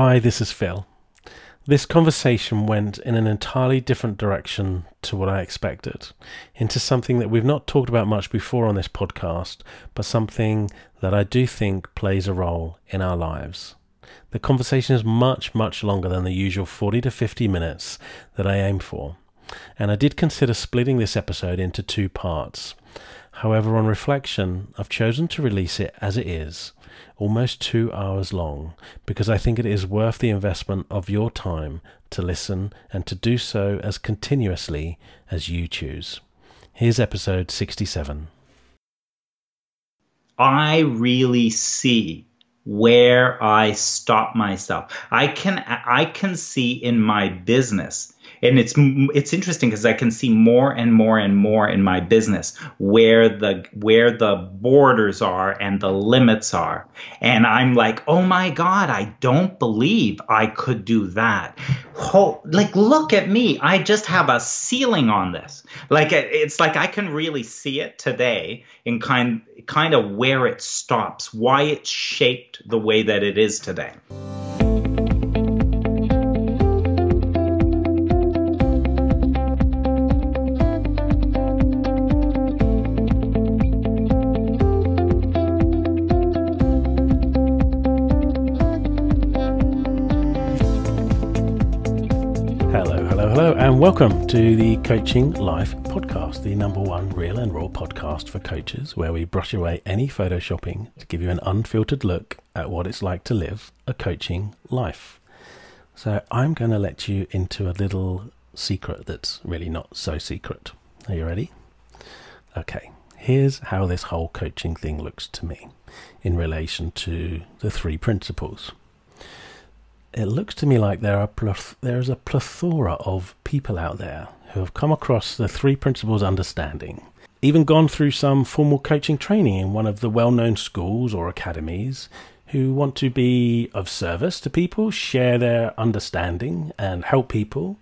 Hi, this is Phil. This conversation went in an entirely different direction to what I expected, into something that we've not talked about much before on this podcast, but something that I do think plays a role in our lives. The conversation is much, much longer than the usual 40 to 50 minutes that I aim for, and I did consider splitting this episode into two parts. However, on reflection, I've chosen to release it as it is almost two hours long, because I think it is worth the investment of your time to listen and to do so as continuously as you choose. Here's episode 67. I really see where I stop myself. I can I can see in my business and it's it's interesting because I can see more and more and more in my business where the where the borders are and the limits are, and I'm like, oh my god, I don't believe I could do that. Like look at me, I just have a ceiling on this. Like it's like I can really see it today in kind kind of where it stops, why it's shaped the way that it is today. Welcome to the Coaching Life podcast, the number one real and raw podcast for coaches, where we brush away any photoshopping to give you an unfiltered look at what it's like to live a coaching life. So, I'm going to let you into a little secret that's really not so secret. Are you ready? Okay, here's how this whole coaching thing looks to me in relation to the three principles it looks to me like there are there is a plethora of people out there who have come across the three principles understanding, even gone through some formal coaching training in one of the well-known schools or academies, who want to be of service to people, share their understanding, and help people,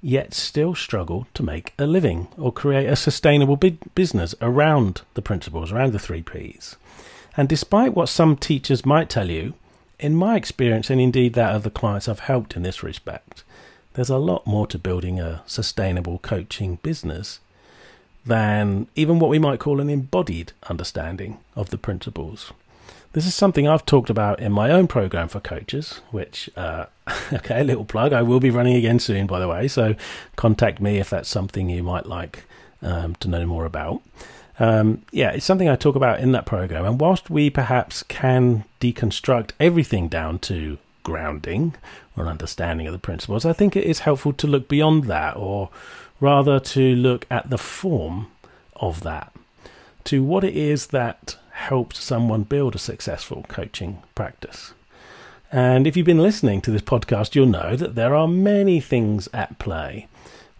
yet still struggle to make a living or create a sustainable business around the principles, around the three P's. And despite what some teachers might tell you, in my experience, and indeed that of the clients I've helped in this respect, there's a lot more to building a sustainable coaching business than even what we might call an embodied understanding of the principles. This is something I've talked about in my own program for coaches, which, uh, okay, a little plug, I will be running again soon, by the way. So contact me if that's something you might like um, to know more about. Um, yeah, it's something I talk about in that program. And whilst we perhaps can deconstruct everything down to grounding or an understanding of the principles, I think it is helpful to look beyond that, or rather to look at the form of that, to what it is that helps someone build a successful coaching practice. And if you've been listening to this podcast, you'll know that there are many things at play.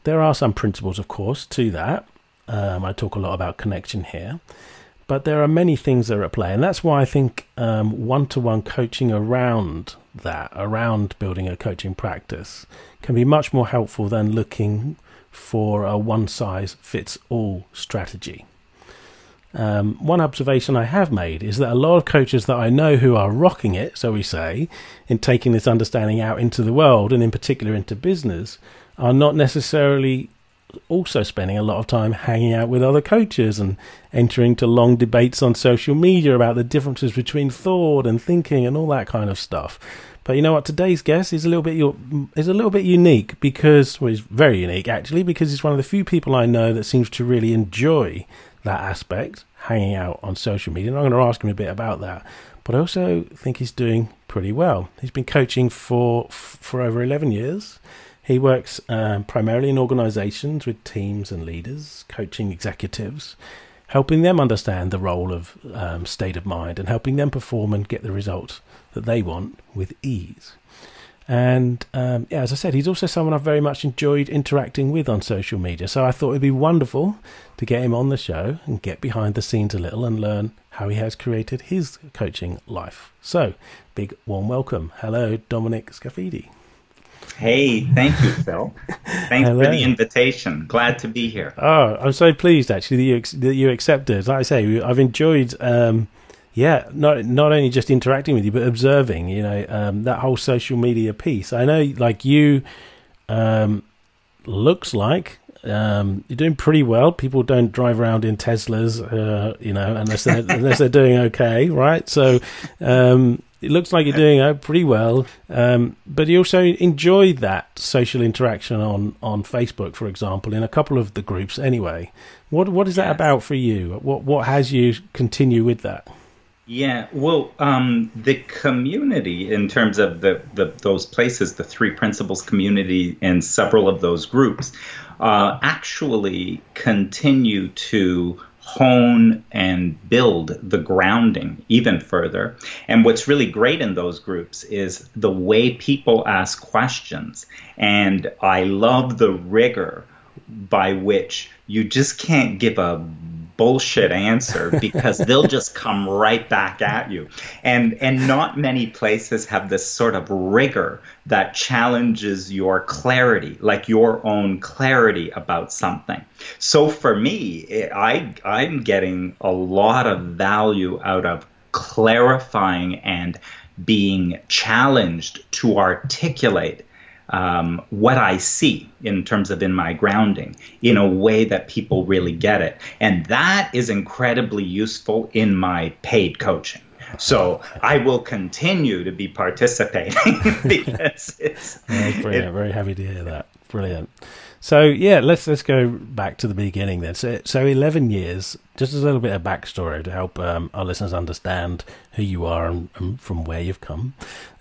There are some principles, of course, to that. Um, I talk a lot about connection here, but there are many things that are at play, and that's why I think one to one coaching around that, around building a coaching practice, can be much more helpful than looking for a one size fits all strategy. Um, one observation I have made is that a lot of coaches that I know who are rocking it, so we say, in taking this understanding out into the world and in particular into business, are not necessarily also spending a lot of time hanging out with other coaches and entering to long debates on social media about the differences between thought and thinking and all that kind of stuff. But you know what? Today's guest is a little bit is a little bit unique because well, he's very unique actually because he's one of the few people I know that seems to really enjoy that aspect, hanging out on social media. And I'm going to ask him a bit about that. But I also think he's doing pretty well. He's been coaching for for over 11 years. He works um, primarily in organizations with teams and leaders, coaching executives, helping them understand the role of um, state of mind and helping them perform and get the results that they want with ease. And um, yeah, as I said, he's also someone I've very much enjoyed interacting with on social media. So I thought it'd be wonderful to get him on the show and get behind the scenes a little and learn how he has created his coaching life. So, big warm welcome. Hello, Dominic Scaffidi. Hey, thank you, Phil. Thanks for the invitation. Glad to be here. Oh, I'm so pleased actually that you that you accepted. Like I say, I've enjoyed um, yeah, not not only just interacting with you, but observing. You know, um, that whole social media piece. I know, like you, um, looks like um, you're doing pretty well. People don't drive around in Teslas, uh, you know, unless they're unless they're doing okay, right? So um, it looks like you're doing uh, pretty well. Um, but you also enjoy that social interaction on on Facebook, for example, in a couple of the groups. Anyway, what what is that about for you? What what has you continue with that? Yeah, well, um, the community in terms of the, the those places, the three principles community, and several of those groups, uh, actually continue to hone and build the grounding even further. And what's really great in those groups is the way people ask questions. And I love the rigor by which you just can't give a bullshit answer because they'll just come right back at you. And and not many places have this sort of rigor that challenges your clarity, like your own clarity about something. So for me, I I'm getting a lot of value out of clarifying and being challenged to articulate um, what I see in terms of in my grounding in a way that people really get it. And that is incredibly useful in my paid coaching. So I will continue to be participating because it's yeah, brilliant. It, Very happy to hear that. Brilliant. So yeah, let's let's go back to the beginning then. So so eleven years, just a little bit of backstory to help um, our listeners understand who you are and, and from where you've come.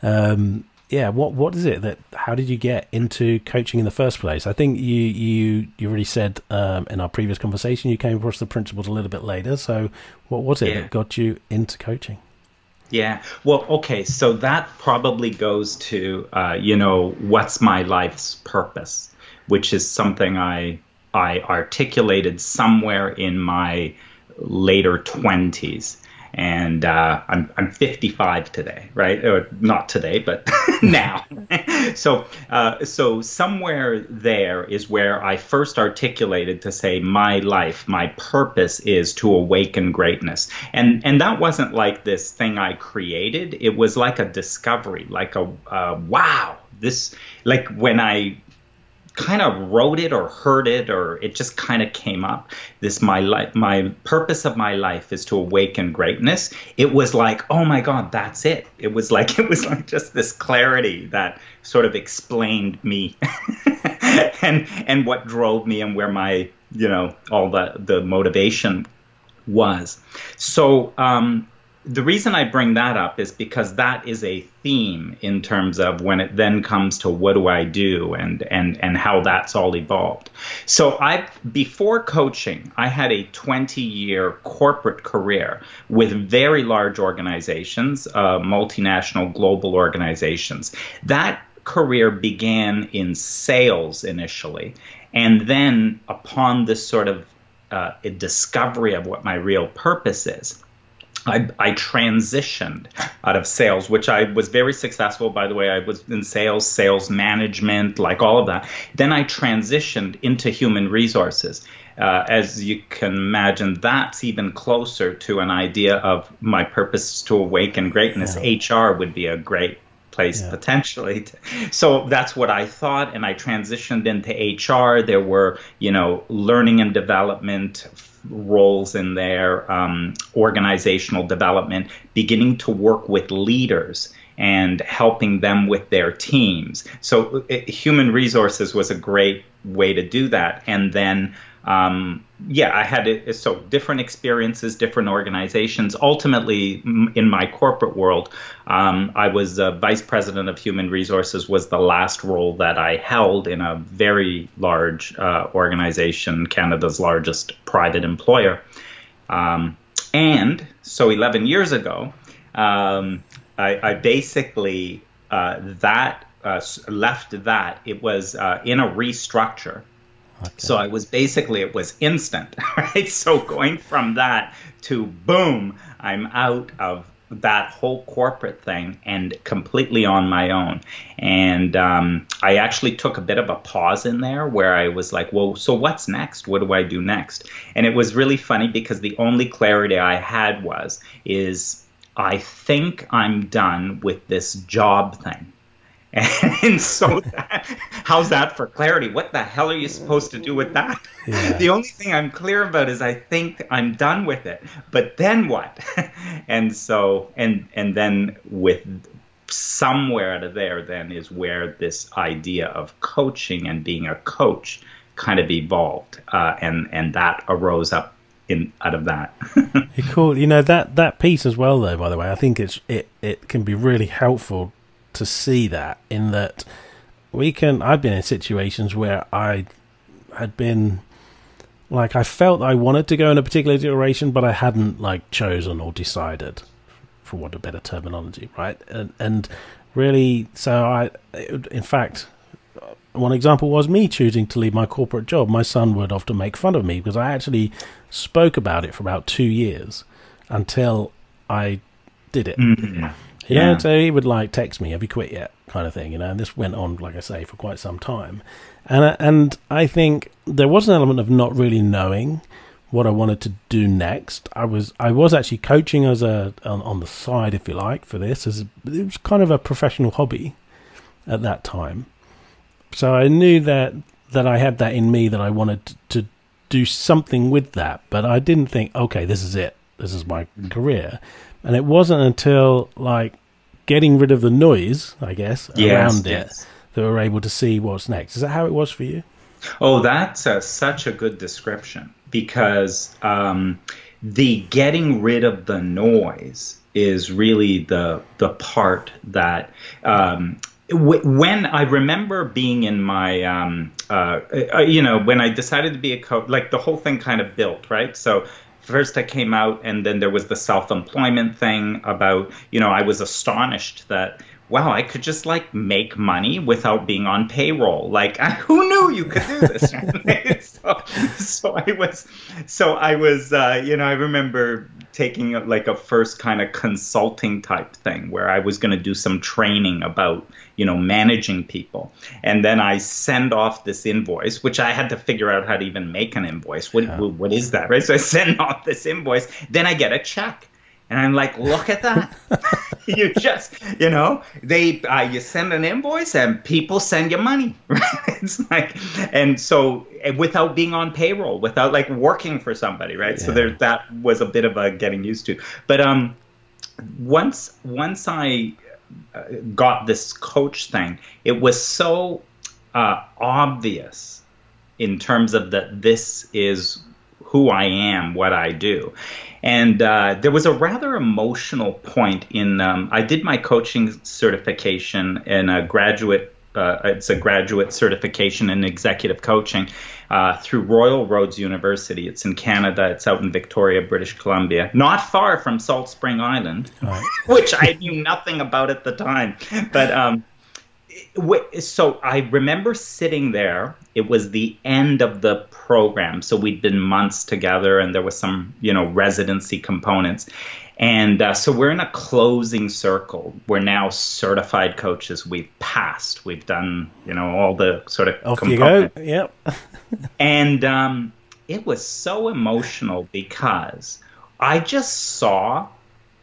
Um, yeah, what what is it that? How did you get into coaching in the first place? I think you you you already said um, in our previous conversation you came across the principles a little bit later. So, what was it yeah. that got you into coaching? Yeah, well, okay, so that probably goes to uh, you know what's my life's purpose, which is something I I articulated somewhere in my later twenties and uh, I'm I'm 55 today, right? Or not today, but now. so uh, so somewhere there is where I first articulated to say my life, my purpose is to awaken greatness, and and that wasn't like this thing I created. It was like a discovery, like a uh, wow. This like when I kind of wrote it or heard it or it just kind of came up. This my life my purpose of my life is to awaken greatness. It was like oh my god that's it. It was like it was like just this clarity that sort of explained me and and what drove me and where my you know all the the motivation was. So um the reason I bring that up is because that is a theme in terms of when it then comes to what do I do and and and how that's all evolved. So I before coaching, I had a 20 year corporate career with very large organizations, uh, multinational global organizations. That career began in sales initially, and then upon this sort of uh, discovery of what my real purpose is I, I, transitioned out of sales, which I was very successful, by the way. I was in sales, sales management, like all of that. Then I transitioned into human resources. Uh, as you can imagine, that's even closer to an idea of my purpose to awaken greatness. Yeah. HR would be a great place yeah. potentially. To, so that's what I thought, and I transitioned into HR. There were, you know, learning and development roles in their um, organizational development, beginning to work with leaders and helping them with their teams. So, it, human resources was a great way to do that. And then um, yeah, I had so different experiences, different organizations. Ultimately, in my corporate world, um, I was uh, vice president of human resources. Was the last role that I held in a very large uh, organization, Canada's largest private employer. Um, and so, 11 years ago, um, I, I, basically uh, that uh, left that. It was uh, in a restructure Okay. So I was basically it was instant, right? So going from that to boom, I'm out of that whole corporate thing and completely on my own. And um, I actually took a bit of a pause in there where I was like, well, so what's next? What do I do next? And it was really funny because the only clarity I had was, is I think I'm done with this job thing. And so, that, how's that for clarity? What the hell are you supposed to do with that? Yeah. The only thing I'm clear about is I think I'm done with it. But then what? and so, and and then with somewhere out of there, then is where this idea of coaching and being a coach kind of evolved, uh, and and that arose up in out of that. cool. You know that that piece as well, though. By the way, I think it's it it can be really helpful to see that in that we can. I've been in situations where I had been like I felt I wanted to go in a particular direction, but I hadn't like chosen or decided, for want of better terminology, right? And and really, so I, in fact, one example was me choosing to leave my corporate job. My son would often make fun of me because I actually spoke about it for about two years until I did it. Mm-hmm. You know, so he would like text me, "Have you quit yet?" kind of thing. You know, and this went on, like I say, for quite some time. And uh, and I think there was an element of not really knowing what I wanted to do next. I was I was actually coaching as a on, on the side, if you like, for this. As it was kind of a professional hobby at that time. So I knew that that I had that in me that I wanted to, to do something with that, but I didn't think, okay, this is it. This is my career. And it wasn't until like getting rid of the noise, I guess, yes, around yes. it that we were able to see what's next. Is that how it was for you? Oh, that's a, such a good description because um, the getting rid of the noise is really the the part that um, when I remember being in my, um, uh, uh, you know, when I decided to be a coach, like the whole thing kind of built, right? So first I came out and then there was the self-employment thing about, you know, I was astonished that wow, I could just like make money without being on payroll. Like, who knew you could do this? so, so, I was, so I was, uh, you know, I remember taking like a first kind of consulting type thing where I was going to do some training about, you know, managing people. And then I send off this invoice, which I had to figure out how to even make an invoice. What, yeah. what is that? Right. So I send off this invoice. Then I get a check. And I'm like, look at that. you just, you know, they, uh, you send an invoice and people send you money. Right? It's like, and so eh, without being on payroll, without like working for somebody, right? Yeah. So there, that was a bit of a getting used to. But um, once, once I uh, got this coach thing, it was so uh, obvious in terms of that this is who I am, what I do. And uh, there was a rather emotional point in. Um, I did my coaching certification in a graduate. Uh, it's a graduate certification in executive coaching uh, through Royal Roads University. It's in Canada. It's out in Victoria, British Columbia, not far from Salt Spring Island, right. which I knew nothing about at the time. But um, so I remember sitting there. It was the end of the program, so we'd been months together, and there was some, you know, residency components. And uh, so we're in a closing circle. We're now certified coaches. We've passed. We've done, you know, all the sort of off components. you go. Yep. and um, it was so emotional because I just saw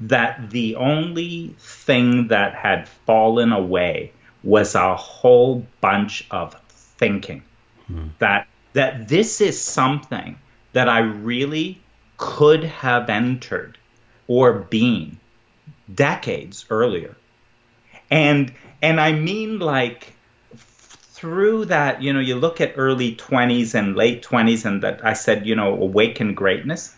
that the only thing that had fallen away was a whole bunch of thinking hmm. that that this is something that I really could have entered or been decades earlier. And and I mean like through that, you know, you look at early 20s and late 20s and that I said, you know, awaken greatness.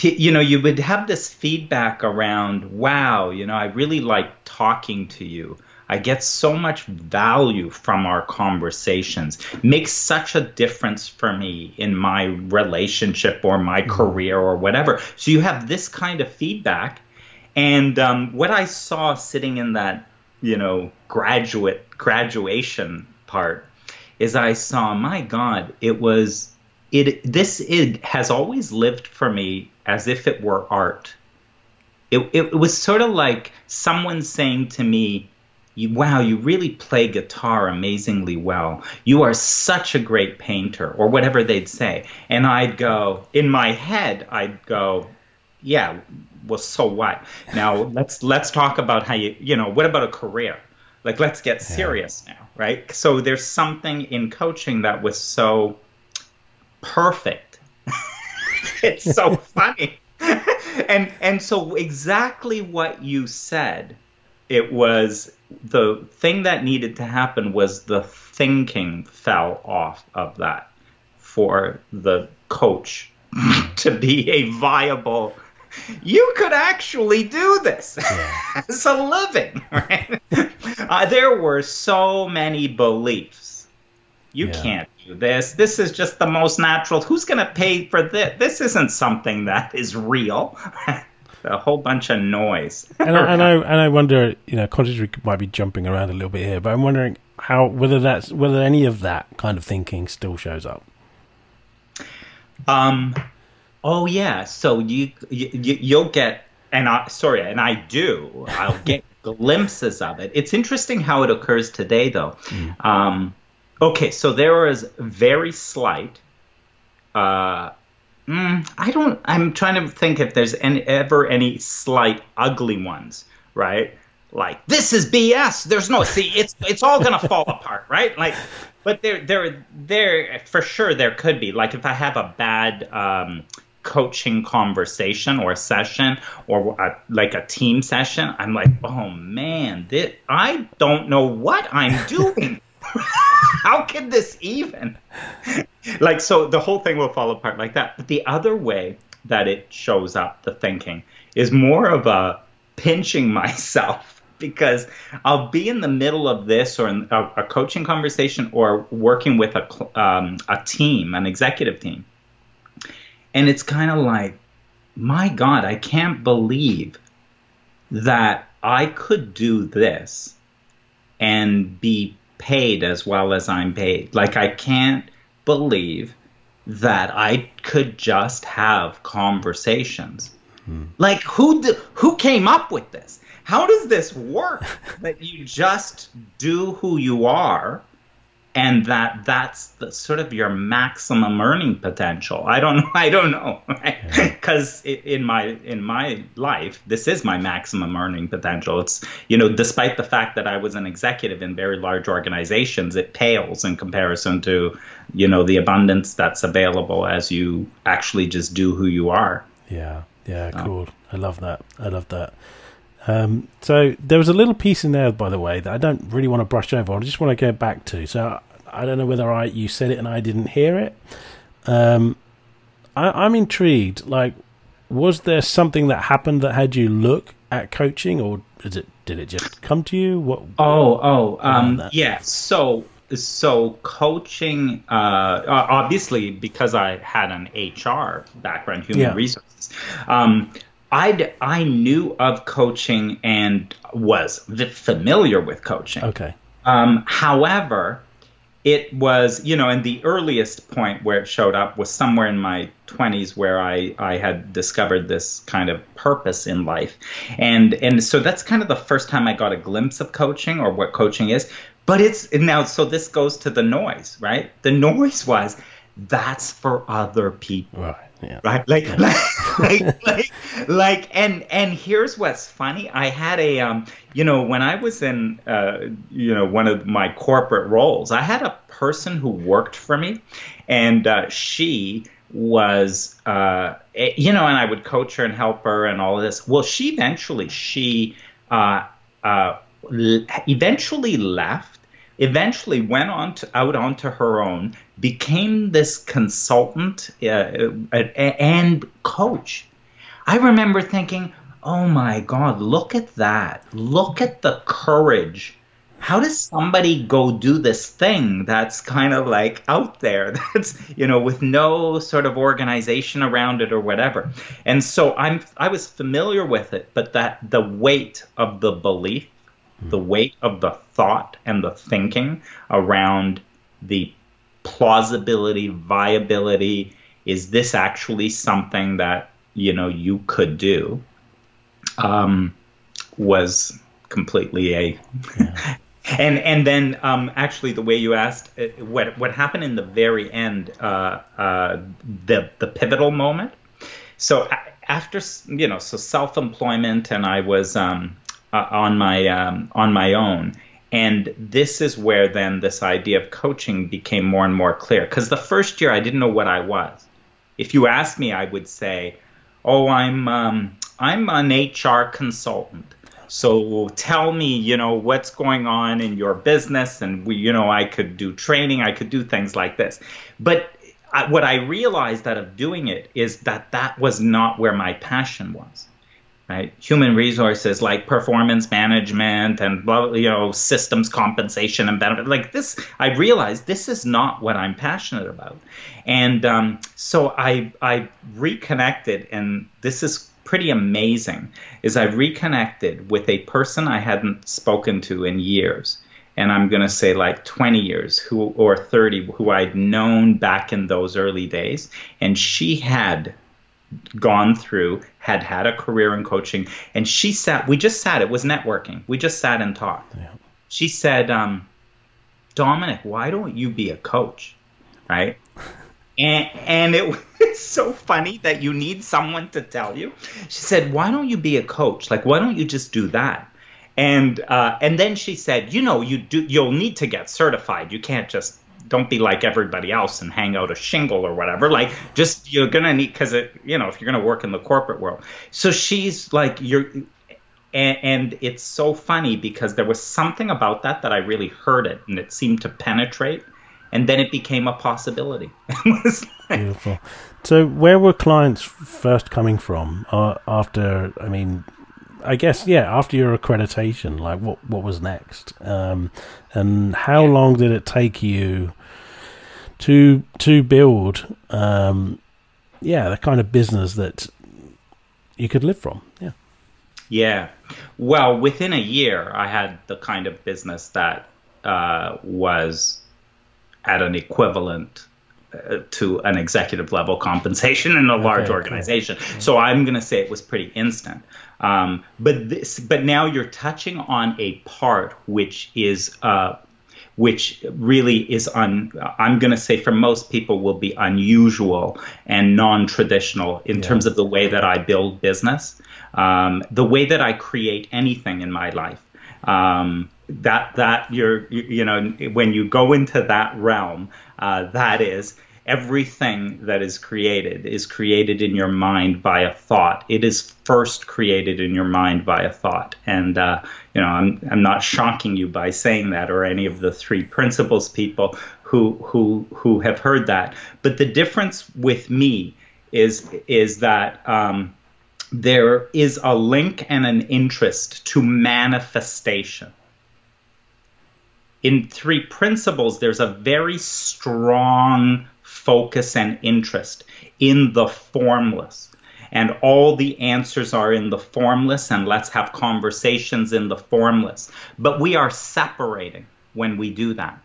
You know, you would have this feedback around, wow, you know, I really like talking to you. I get so much value from our conversations. makes such a difference for me in my relationship or my mm-hmm. career or whatever. So you have this kind of feedback. And um, what I saw sitting in that, you know, graduate graduation part is I saw, my God, it was it. This it has always lived for me as if it were art. It, it, it was sort of like someone saying to me, you, wow, you really play guitar amazingly well. You are such a great painter, or whatever they'd say. And I'd go, in my head, I'd go, yeah, well, so what? Now let's let's talk about how you you know what about a career? Like let's get serious yeah. now, right? So there's something in coaching that was so perfect. it's so funny. and and so exactly what you said, it was the thing that needed to happen was the thinking fell off of that for the coach to be a viable you could actually do this yeah. as a living right? Uh, there were so many beliefs. You yeah. can't do this. This is just the most natural. Who's going to pay for this this isn't something that is real a whole bunch of noise and, I, and I and I wonder you know consciously might be jumping around a little bit here but I'm wondering how whether that's whether any of that kind of thinking still shows up um, oh yeah. So you, you you'll get and I sorry, and I do. I'll get glimpses of it. It's interesting how it occurs today, though. Mm. Um, okay, so there is very slight. Uh, mm, I don't. I'm trying to think if there's any, ever any slight ugly ones, right? Like this is BS. There's no see. It's it's all gonna fall apart, right? Like but there, there, there, for sure, there could be. Like if I have a bad um, coaching conversation or session or a, like a team session, I'm like, oh man, this, I don't know what I'm doing. How could this even? Like, so the whole thing will fall apart like that. But the other way that it shows up, the thinking, is more of a pinching myself because I'll be in the middle of this or in a, a coaching conversation or working with a, um, a team, an executive team. And it's kind of like, my God, I can't believe that I could do this and be paid as well as I'm paid. Like, I can't believe that I could just have conversations. Hmm. Like, who, who came up with this? how does this work that you just do who you are and that that's the, sort of your maximum earning potential. I don't know i don't know because right? in my in my life this is my maximum earning potential. It's you know despite the fact that i was an executive in very large organizations it pales in comparison to you know the abundance that's available as you actually just do who you are. Yeah. Yeah cool. I love that. I love that um, so there was a little piece in there, by the way, that I don't really want to brush over. I just want to go back to. So I don't know whether I you said it and I didn't hear it. Um, I, am intrigued. Like, was there something that happened that had you look at coaching, or is it did it just come to you? What? Oh, oh, um, yeah. So so coaching uh, obviously because i had an hr background human yeah. resources um, I I knew of coaching and was familiar with coaching. Okay. Um, however, it was you know, and the earliest point where it showed up was somewhere in my 20s, where I I had discovered this kind of purpose in life, and and so that's kind of the first time I got a glimpse of coaching or what coaching is. But it's now so this goes to the noise, right? The noise was that's for other people. Right yeah. right like, yeah. like, like like like and and here's what's funny i had a um you know when i was in uh you know one of my corporate roles i had a person who worked for me and uh, she was uh you know and i would coach her and help her and all of this well she eventually she uh uh eventually left eventually went on to, out onto her own, became this consultant uh, uh, and coach. I remember thinking, oh my God, look at that. Look at the courage. How does somebody go do this thing that's kind of like out there that's you know with no sort of organization around it or whatever and so i'm i was familiar with it but that the weight of the belief the weight of the thought and the thinking around the plausibility, viability. Is this actually something that you know you could do? Um, was completely a. Yeah. and and then um, actually the way you asked uh, what what happened in the very end, uh, uh, the the pivotal moment. So after you know, so self-employment, and I was um, uh, on my um, on my own. And this is where then this idea of coaching became more and more clear. Because the first year I didn't know what I was. If you asked me, I would say, "Oh, I'm um, I'm an HR consultant." So tell me, you know, what's going on in your business, and we, you know, I could do training, I could do things like this. But I, what I realized out of doing it is that that was not where my passion was. Right, human resources like performance management and you know systems compensation and benefit like this. I realized this is not what I'm passionate about, and um, so I I reconnected, and this is pretty amazing. Is I reconnected with a person I hadn't spoken to in years and I'm going to say like 20 years who or 30 who I'd known back in those early days and she had gone through had had a career in coaching and she sat we just sat it was networking. We just sat and talked. Yeah. she said um, Dominic why don't you be a coach? Right? And and it was so funny that you need someone to tell you. She said why don't you be a coach? Like why don't you just do that? And uh, and then she said, you know, you do you'll need to get certified. You can't just don't be like everybody else and hang out a shingle or whatever. Like just you're gonna need because it you know if you're gonna work in the corporate world. So she's like you're. And, and it's so funny because there was something about that that I really heard it and it seemed to penetrate and then it became a possibility. like, Beautiful. So, where were clients first coming from uh, after? I mean, I guess yeah. After your accreditation, like what what was next, um, and how yeah. long did it take you to to build, um, yeah, the kind of business that you could live from? Yeah. Yeah. Well, within a year, I had the kind of business that uh, was at an equivalent uh, to an executive level compensation in a okay, large organization. Cool. So I'm going to say it was pretty instant. Um, but this, but now you're touching on a part which is. Uh, which really is un, I'm going to say for most people will be unusual and non-traditional in yeah. terms of the way that I build business, um, the way that I create anything in my life. Um, that that you're you know when you go into that realm, uh, that is everything that is created is created in your mind by a thought. It is first created in your mind by a thought. And, uh, you know, I'm, I'm not shocking you by saying that or any of the three principles people who, who, who have heard that. But the difference with me is, is that um, there is a link and an interest to manifestation in three principles, there's a very strong focus and interest in the formless. And all the answers are in the formless, and let's have conversations in the formless. But we are separating when we do that.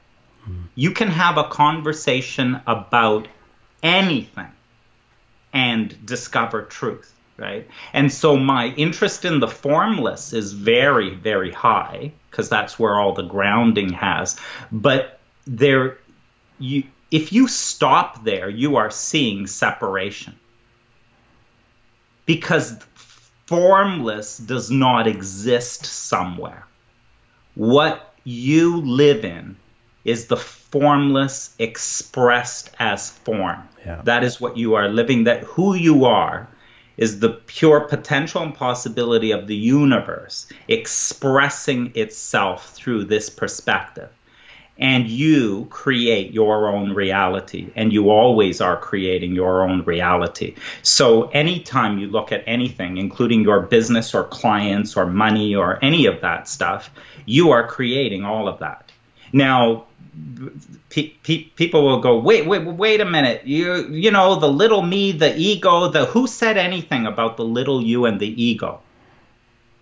Mm. You can have a conversation about anything and discover truth, right? And so my interest in the formless is very, very high because that's where all the grounding has. But there, you if you stop there, you are seeing separation. Because formless does not exist somewhere. What you live in is the formless expressed as form. Yeah. That is what you are living, that who you are is the pure potential and possibility of the universe expressing itself through this perspective and you create your own reality. And you always are creating your own reality. So anytime you look at anything including your business or clients or money or any of that stuff you are creating all of that. Now pe- pe- people will go wait wait wait a minute. You you know the little me the ego the who said anything about the little you and the ego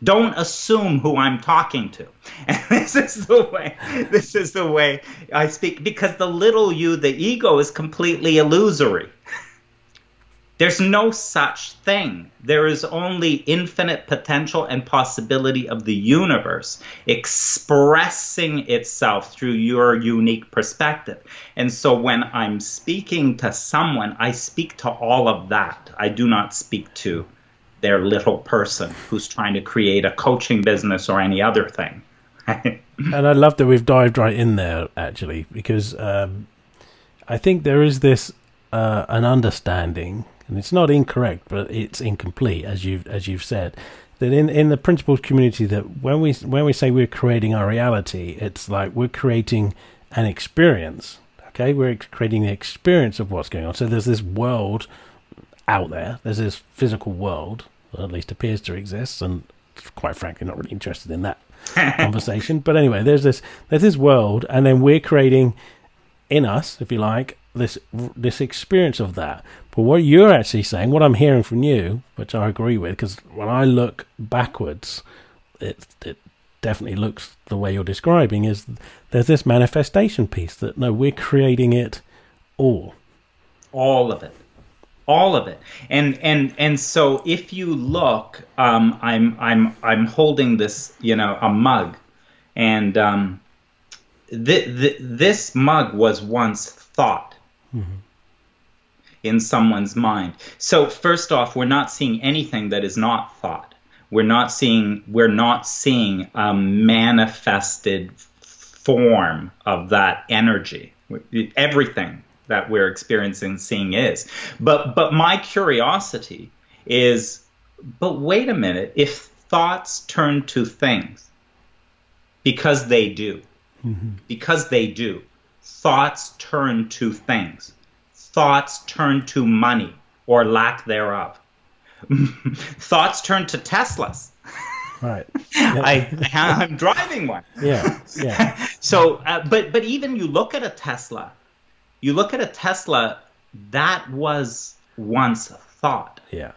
don't assume who I'm talking to. And this is the way this is the way I speak because the little you, the ego is completely illusory. There's no such thing. There is only infinite potential and possibility of the universe expressing itself through your unique perspective. And so when I'm speaking to someone, I speak to all of that. I do not speak to their little person who's trying to create a coaching business or any other thing. and I love that we've dived right in there actually because um, I think there is this uh, an understanding, and it's not incorrect, but it's incomplete as you've as you've said that in, in the principles community that when we when we say we're creating our reality, it's like we're creating an experience. Okay, we're creating the experience of what's going on. So there's this world out there. There's this physical world, at least appears to exist, and quite frankly, not really interested in that conversation. But anyway, there's this there's this world, and then we're creating in us, if you like, this this experience of that. But what you're actually saying, what I'm hearing from you, which I agree with, because when I look backwards, it it definitely looks the way you're describing. Is there's this manifestation piece that no, we're creating it all, all of it, all of it, and and and so if you look, um, I'm I'm I'm holding this, you know, a mug, and um, th- th- this mug was once thought mm-hmm. in someone's mind. So first off, we're not seeing anything that is not thought. We're not seeing we're not seeing a manifested form of that energy. Everything that we're experiencing seeing is. But but my curiosity is but wait a minute, if thoughts turn to things because they do. Mm-hmm. Because they do thoughts turn to things. Thoughts turn to money or lack thereof. thoughts turn to Teslas. Right. Yeah. I, I'm driving one. Yeah. Yeah. so, uh, but but even you look at a Tesla, you look at a Tesla that was once thought. Yeah.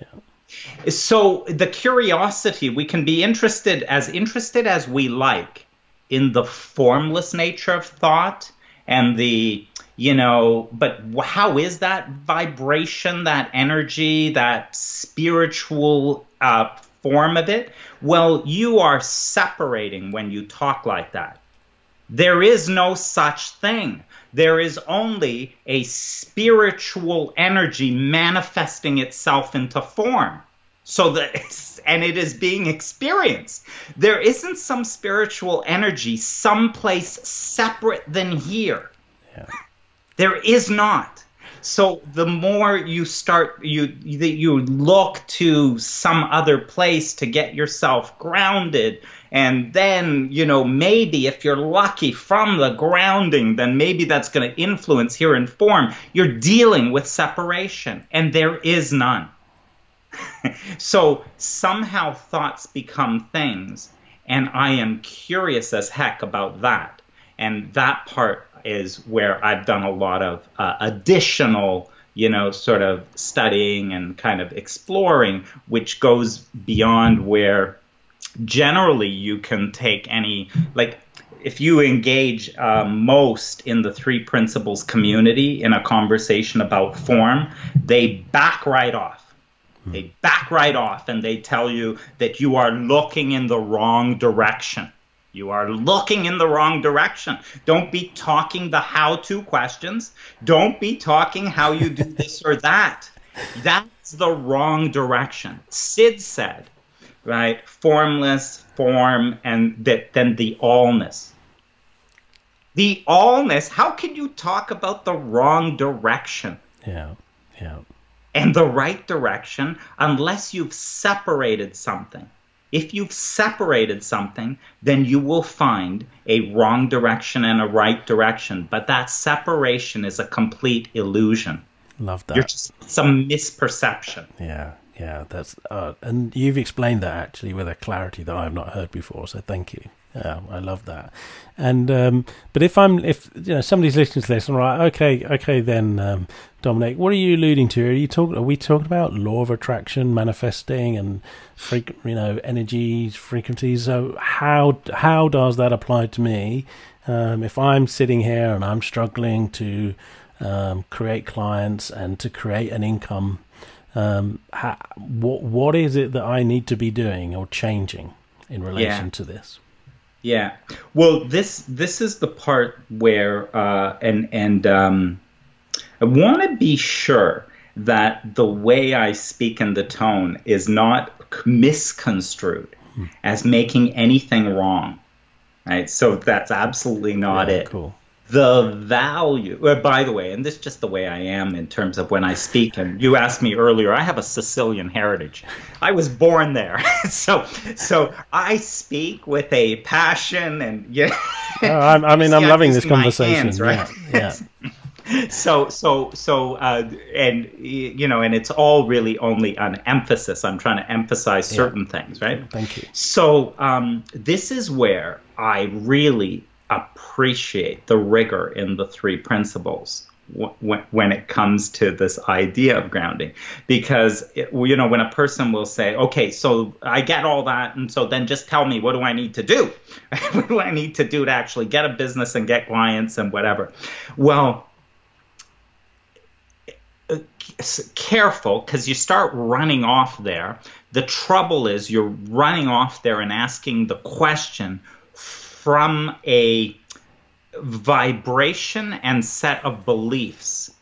Yeah. So the curiosity, we can be interested as interested as we like in the formless nature of thought and the you know but how is that vibration that energy that spiritual uh, form of it well you are separating when you talk like that there is no such thing there is only a spiritual energy manifesting itself into form. So that and it is being experienced. There isn't some spiritual energy someplace separate than here. Yeah. there is not so the more you start you that you look to some other place to get yourself grounded and then you know maybe if you're lucky from the grounding then maybe that's going to influence here in form you're dealing with separation and there is none so somehow thoughts become things, and I am curious as heck about that. And that part is where I've done a lot of uh, additional, you know, sort of studying and kind of exploring, which goes beyond where generally you can take any, like, if you engage uh, most in the three principles community in a conversation about form, they back right off they back right off and they tell you that you are looking in the wrong direction. You are looking in the wrong direction. Don't be talking the how to questions. Don't be talking how you do this or that. That's the wrong direction. Sid said, right? Formless, form, and that then the allness. The allness, how can you talk about the wrong direction? Yeah, yeah and the right direction unless you've separated something. If you've separated something, then you will find a wrong direction and a right direction. But that separation is a complete illusion. Love that. You're just some misperception. Yeah, yeah. That's uh, and you've explained that actually with a clarity that I have not heard before. So thank you. Yeah, I love that. And um, but if I'm if you know somebody's listening to this, I'm like, okay, okay, then um, Dominic, what are you alluding to? Are you talking? Are we talking about law of attraction, manifesting, and freak, you know, energies, frequencies? So how how does that apply to me? Um, if I'm sitting here and I'm struggling to um, create clients and to create an income, um, how, what what is it that I need to be doing or changing in relation yeah. to this? Yeah. Well, this this is the part where uh, and and um, I want to be sure that the way I speak and the tone is not misconstrued hmm. as making anything wrong. Right? So that's absolutely not yeah, it. Cool the value well, by the way and this is just the way i am in terms of when i speak and you asked me earlier i have a sicilian heritage. I was born there. So so i speak with a passion and yeah. Oh, I, mean i'm loving this conversation. hands, right? yeah, yeah. so so so uh, and you know and it's all really only an emphasis. I'm trying to emphasize certain yeah. things right? Thank you. So um, this is where i really appreciate the rigor in the three principles when it comes to this idea of grounding. Because it, you know when a person will say okay so i get all that and so then just tell me what do i need to do? What do i need to do to actually get a business and get clients and whatever? Well careful because you start running off there. The trouble is you're running off there and asking the question from a vibration and set of beliefs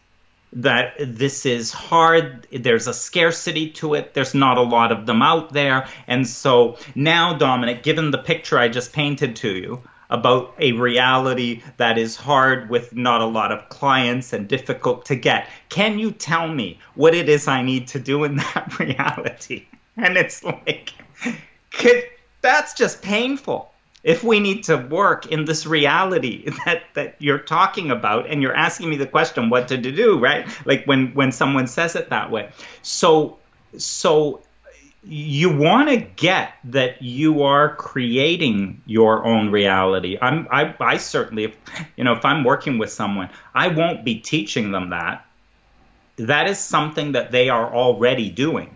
that this is hard there's a scarcity to it there's not a lot of them out there. And so now dominic given the picture i just painted to you about a reality that is hard with not a lot of clients and difficult to get can you tell me what it is i need to do in that reality? And it's like that's just painful if we need to work in this reality that that you're talking about and you're asking me the question what to do right? Like when when someone says it that way. So so you want to get that you are creating your own reality. I'm i, I certainly if, you know if i'm working with someone i won't be teaching them that. That is something that they are already doing.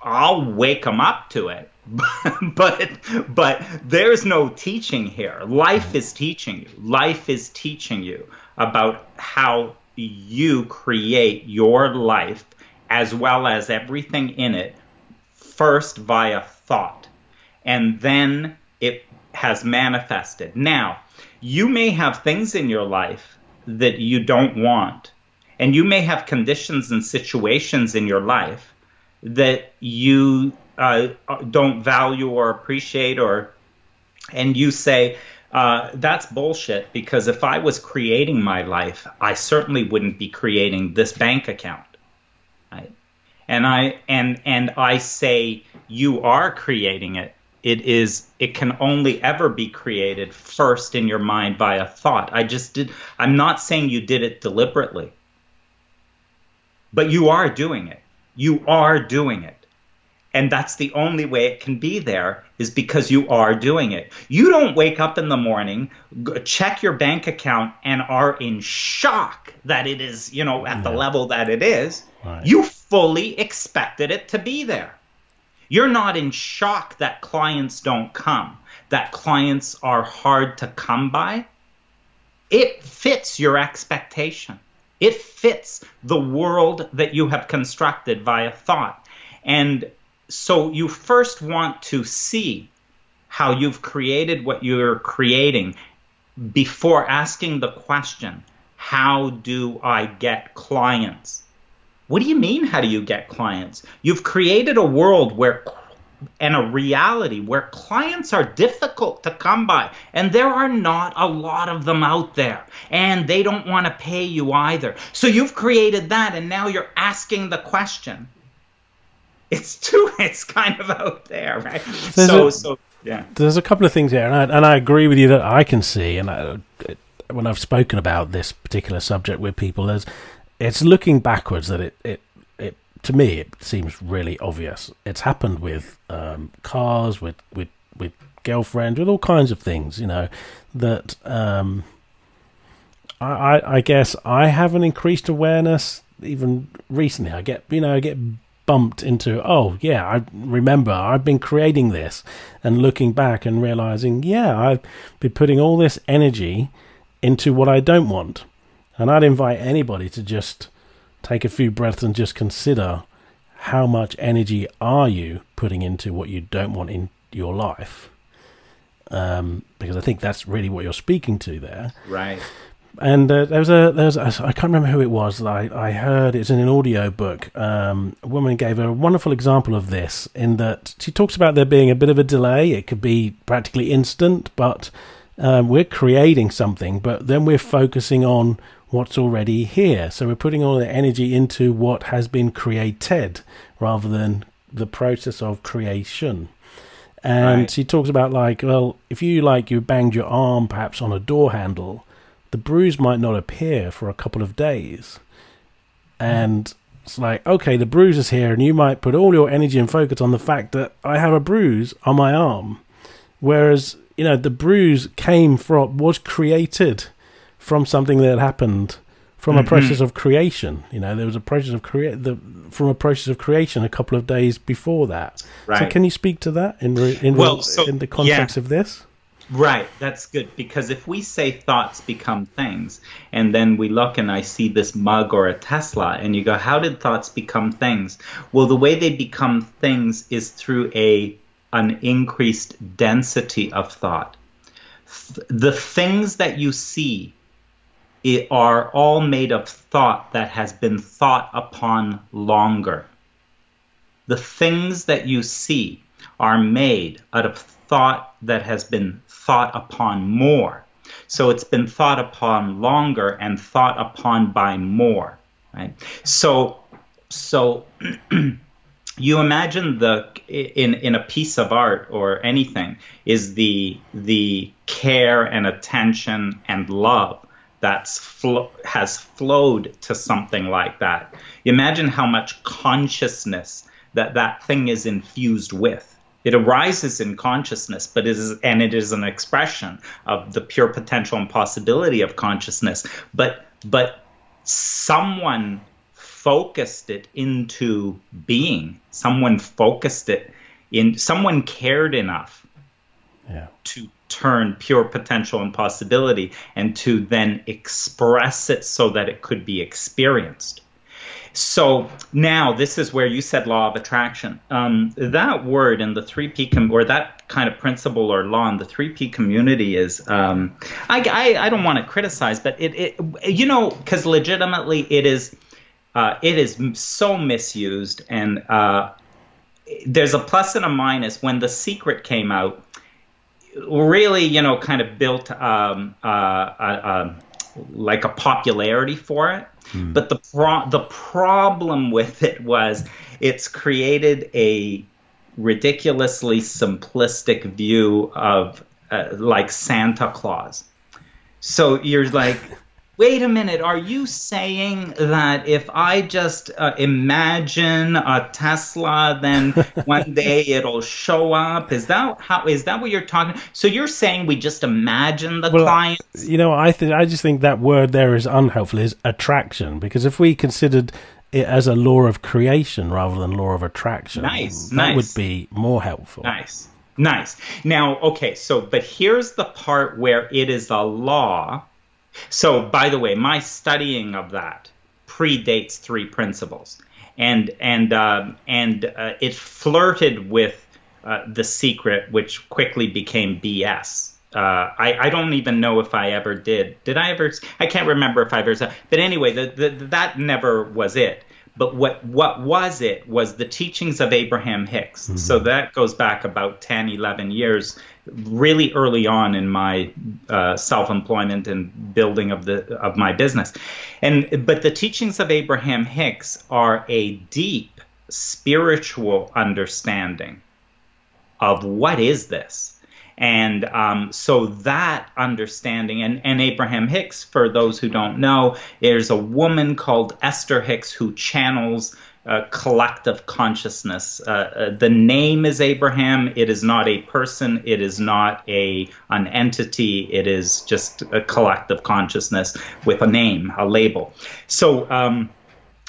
I'll wake them up to it but but there's no teaching here. Life is teaching you. Life is teaching you about how you create your life as well as everything in it first via thought. And then it has manifested. Now you may have things in your life that you don't want. And you may have conditions and situations in your life that you uh, don't value or appreciate or and you say uh, that's bullshit because if I was creating my life, I certainly wouldn't be creating this bank account. Right? And I and and I say you are creating it. It is it can only ever be created first in your mind by a thought. I just did I'm not saying you did it deliberately. But you are doing it. You are doing it. And that's the only way it can be there is because you are doing it. You don't wake up in the morning, check your bank account, and are in shock that it is, you know, at the level that it is. Right. You fully expected it to be there. You're not in shock that clients don't come, that clients are hard to come by. It fits your expectation. It fits the world that you have constructed via thought. And so you first want to see how you've created what you're creating before asking the question, how do I get clients? What do you mean, how do you get clients? You've created a world where and a reality where clients are difficult to come by and there are not a lot of them out there and they don't want to pay you either. So you've created that and now you're asking the question it's too it's kind of out there, right? There's so a, so yeah. There's a couple of things here, and I, and I agree with you that I can see, and I, when I've spoken about this particular subject with people, as it's looking backwards that it, it it to me it seems really obvious. It's happened with um, cars, with with with girlfriends, with all kinds of things, you know, that um, I, I, I guess I have an increased awareness even recently. I get you know I get bumped into, oh, yeah, I remember I've been creating this and looking back and realizing, yeah, I've been putting all this energy into what I don't want. And I'd invite anybody to just take a few breaths and just consider how much energy are you putting into what you don't want in your life. Um, because I think that's really what you're speaking to there. Right. And uh, there was a there was a, I can't remember who it was that I, I heard it's in an audio book. Um, a woman gave a wonderful example of this in that she talks about there being a bit of a delay. It could be practically instant, but um, we're creating something, but then we're focusing on what's already here. So we're putting all the energy into what has been created rather than the process of creation. And right. she talks about like, well, if you like you banged your arm perhaps on a door handle the bruise might not appear for a couple of days. And it's like, okay, the bruise is here, and you might put all your energy and focus on the fact that I have a bruise on my arm. Whereas, you know, the bruise came from, was created from something that happened from mm-hmm. a process of creation. You know, there was a process of create the from a process of creation a couple of days before that. Right. So, can you speak to that in re- in, well, re- so, in the context yeah. of this? Right, that's good because if we say thoughts become things, and then we look and I see this mug or a Tesla, and you go, how did thoughts become things? Well, the way they become things is through a an increased density of thought. The things that you see are all made of thought that has been thought upon longer. The things that you see are made out of thought that has been thought upon more. So it's been thought upon longer and thought upon by more, right? So, so you imagine the in in a piece of art or anything is the the care and attention and love that's flo- has flowed to something like that. Imagine how much consciousness that that thing is infused with it arises in consciousness, but it is and it is an expression of the pure potential and possibility of consciousness. But but someone focused it into being. Someone focused it in someone cared enough yeah. to turn pure potential and possibility and to then express it so that it could be experienced. So now this is where you said law of attraction. Um, that word in the 3P com- or that kind of principle or law in the 3P community is, um, I, I, I, don't want to criticize, but it, it you know, because legitimately it is, uh, it is so misused and uh, there's a plus and a minus. When The Secret came out, really, you know, kind of built um, uh, uh, uh like a popularity for it Mm. But the pro- the problem with it was it's created a ridiculously simplistic view of uh, like Santa Claus. So you're like wait a minute, are you saying that if I just uh, imagine a Tesla, then one day it'll show up? Is that how? Is that what you're talking? So you're saying we just imagine the well, clients? You know, I think I just think that word there is unhelpful. Is attraction because if we considered it as a law of creation rather than law of attraction, nice, that nice. would be more helpful. Nice. Nice. Now, okay, so, but here's the part where it is a law so, by the way, my studying of that predates three principles, and and uh, and uh, it flirted with uh, the secret, which quickly became BS. Uh, I, I don't even know if I ever did. Did I ever? I can't remember if I ever. But anyway, the, the, that never was it. But what what was it was the teachings of Abraham Hicks. Mm-hmm. So that goes back about 10, 11 years, really early on in my uh, self-employment and building of the of my business. And but the teachings of Abraham Hicks are a deep spiritual understanding of what is this and um, so that understanding, and, and Abraham Hicks, for those who don't know, there's a woman called Esther Hicks who channels uh, collective consciousness. Uh, uh, the name is Abraham. It is not a person. It is not a an entity. It is just a collective consciousness with a name, a label. So, um,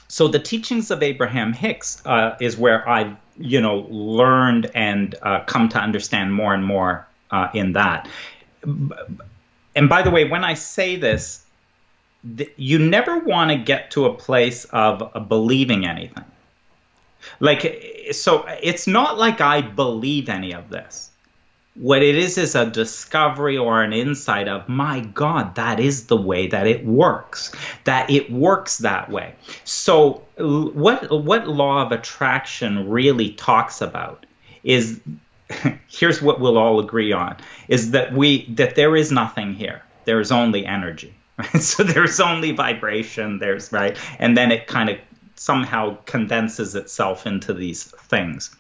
so the teachings of Abraham Hicks uh, is where I, you know, learned and come to understand more and more uh, in that. And by the way, when I say this, th- you never want to get to a place of uh, believing anything. Like, so it's not like I believe any of this. what it is is a discovery or an insight of my god that is the way that it works that it works that way so what what law of attraction really talks about is here's what we'll all agree on is that we that there is nothing here. There is only energy. Right so there's only vibration there's right? And then it kind of somehow condenses itself into these things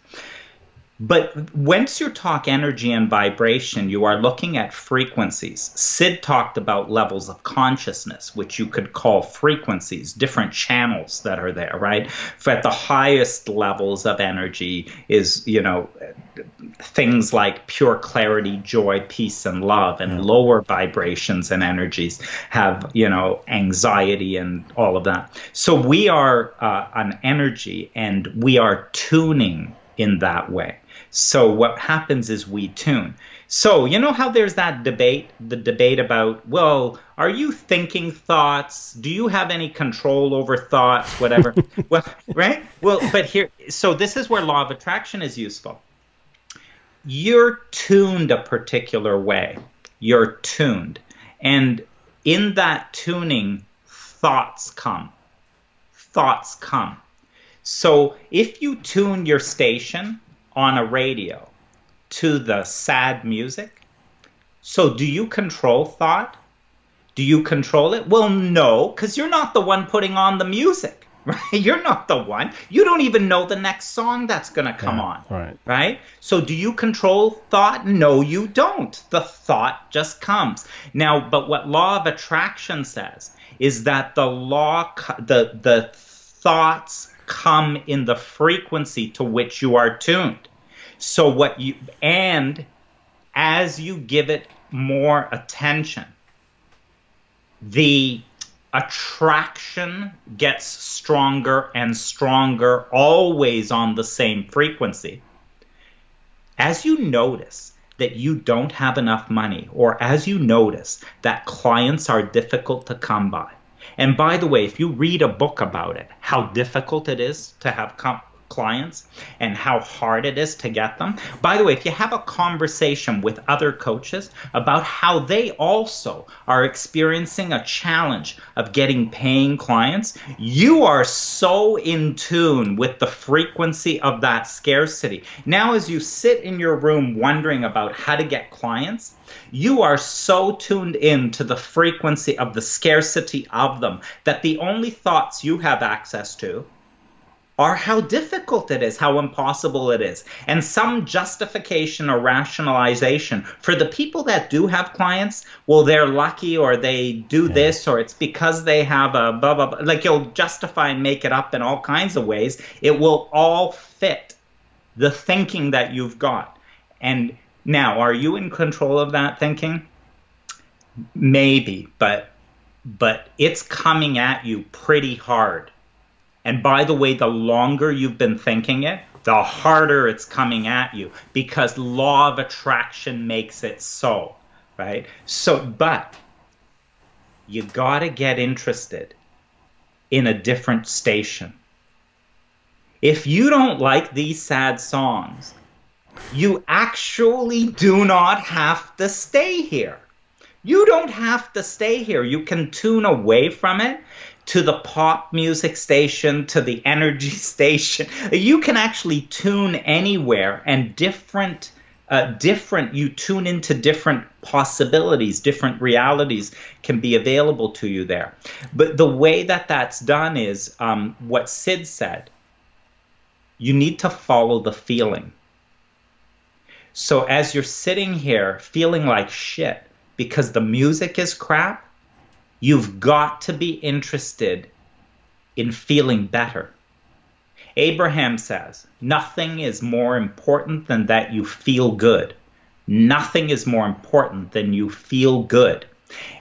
but once you talk energy and vibration, you are looking at frequencies. Syd talked about levels of consciousness, which you could call frequencies, different channels that are there, right? For at the highest levels of energy is, you know, things like pure clarity, joy, peace, and love, and yeah. lower vibrations and energies have, you know, anxiety and all of that. So we are uh, an energy and we are tuning in that way. So what happens is we tune. So you know how there's that debate, the debate about, well, are you thinking thoughts? Do you have any control over thoughts? Whatever. well, right? Well, but here, so this is where law of attraction is useful. You're tuned a particular way. You're tuned, and in that tuning, thoughts come. Thoughts come. So if you tune your station on a radio to the sad music. So, do you control thought? Do you control it? Well, no, because you're not the one putting on the music, right? You're not the one. You don't even know the next song that's going to come yeah, on, right? Right? So, do you control thought? No, you don't. The thought just comes. Now, but what law of attraction says is that the law, the the thoughts come in the frequency to which you are tuned. So what you and as you give it more attention, the attraction gets stronger and stronger, always on the same frequency. As you notice that you don't have enough money, or as you notice that clients are difficult to come by, and by the way, if you read a book about it, how difficult it is to have com- clients and how hard it is to get them. By the way, if you have a conversation with other coaches about how they also are experiencing a challenge of getting paying clients, you are so in tune with the frequency of that scarcity. Now, as you sit in your room wondering about how to get clients, you are so tuned in to the frequency of the scarcity of them that the only thoughts you have access to are how difficult it is, how impossible it is, and some justification or rationalization. For the people that do have clients, well, they're lucky or they do yeah. this or it's because they have a blah, blah, blah. Like you'll justify and make it up in all kinds of ways. It will all fit the thinking that you've got. And now, are you in control of that thinking? Maybe, but but it's coming at you pretty hard and by the way, the longer you've been thinking it, the harder it's coming at you because law of attraction makes it so, right? So, but you got to get interested in a different station. If you don't like these sad songs, you actually do not have to stay here. You don't have to stay here. You can tune away from it to the pop music station, to the energy station. You can actually tune anywhere and different. Uh, different you tune into different possibilities different realities can be available to you there but the way that that's done is um, what Syd said you need to follow the feeling so as you're sitting here feeling like shit because the music is crap You've got to be interested in feeling better. Abraham says, Nothing is more important than that you feel good. Nothing is more important than you feel good.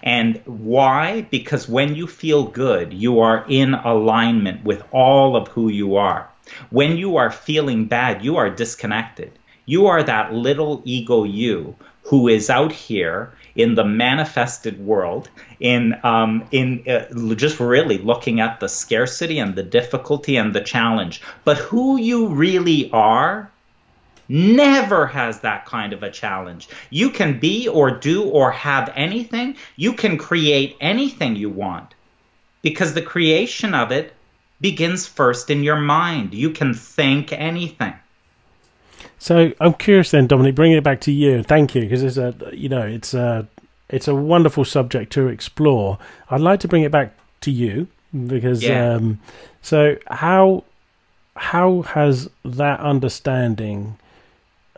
And why? Because when you feel good, you are in alignment with all of who you are. When you are feeling bad, you are disconnected. You are that little ego you who is out here in the manifested world, in um, in uh, just really looking at the scarcity and the difficulty and the challenge. But who you really are never has that kind of a challenge. You can be or do or have anything. You can create anything you want because the creation of it begins first in your mind. You can think anything. So I'm curious then, Dominic, bringing it back to you. Thank you because it's a you know it's a it's a wonderful subject to explore. I'd like to bring it back to you because yeah. um, so how how has that understanding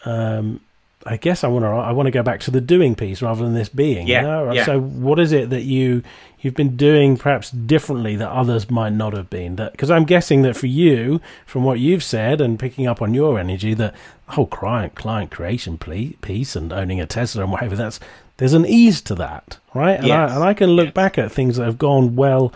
um, I guess I want to I want to go back to the doing piece rather than this being. Yeah, you know? yeah. So what is it that you you've been doing perhaps differently that others might not have been? That because I'm guessing that for you, from what you've said and picking up on your energy, that whole client client creation piece and owning a Tesla and whatever that's there's an ease to that, right? And, yes. I, and I can look yes. back at things that have gone well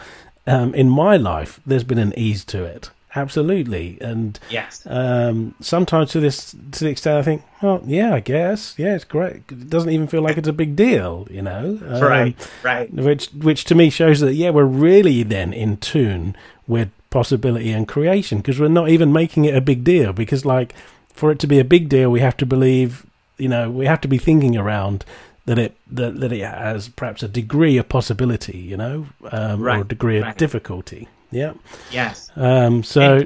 um, in my life. There's been an ease to it absolutely. And yes, um, sometimes to this to the extent I think, oh yeah, I guess, yeah, it's great. It doesn't even feel like it's a big deal, you know. Um, right, right. Which which to me shows that yeah, we're really then in tune with possibility and creation because we're not even making it a big deal because like for it to be a big deal, we have to believe, you know, we have to be thinking around that it that, that it has perhaps a degree of possibility, you know, um, right, or a degree of difficulty. Yeah. Yes. Um, so,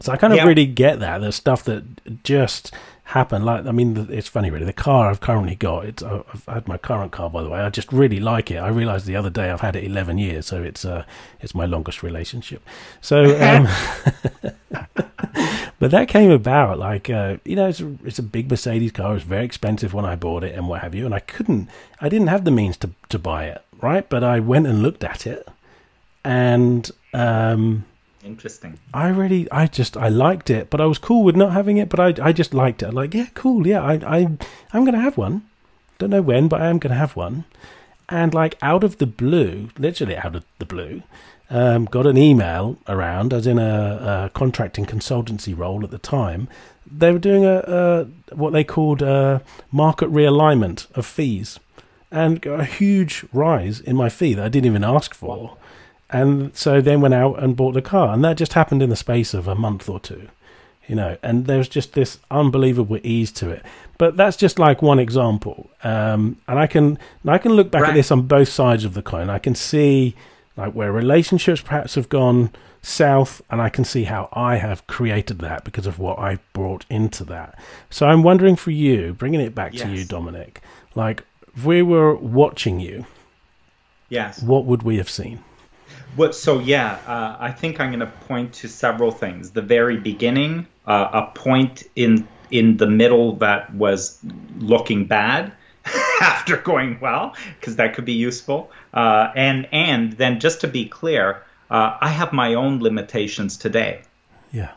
so I kind of really get that. The stuff that just happened. Like, I mean, it's funny, really. The car I've currently got, it's I've had my current car, by the way. I just really like it. I realised the other day I've had it eleven years, so it's uh, it's my longest relationship. So, um, but that came about like uh, you know, it's a, it's a big Mercedes car. It was very expensive when I bought it and what have you, and I couldn't, I didn't have the means to to buy it, right? But I went and looked at it and um, interesting. I really, I just, I liked it, but I was cool with not having it. But I, I just liked it. Like, yeah, cool, yeah, I, I, I'm gonna have one. Don't know when, but I am gonna have one. And like out of the blue, literally out of the blue, um, got an email around, as in a, a, contracting consultancy role at the time. They were doing a, a what they called a market realignment of fees, and a huge rise in my fee that I didn't even ask for and so then went out and bought the car. And that just happened in the space of a month or two you know. And there's just this unbelievable ease to it. But that's just like one example. Um, and i can i can look back right. at this on both sides of the coin. I can see like where relationships perhaps have gone south and i can see how i have created that because of what i brought into that. So i'm wondering for you bringing it back yes. to you dominic like if we were watching you yes. what would we have seen what? So yeah, uh, I think I'm going to point to several things. The very beginning, uh, a point in in the middle that was looking bad after going well, because that could be useful. Uh, and and then just to be clear, uh, I have my own limitations today. Yeah,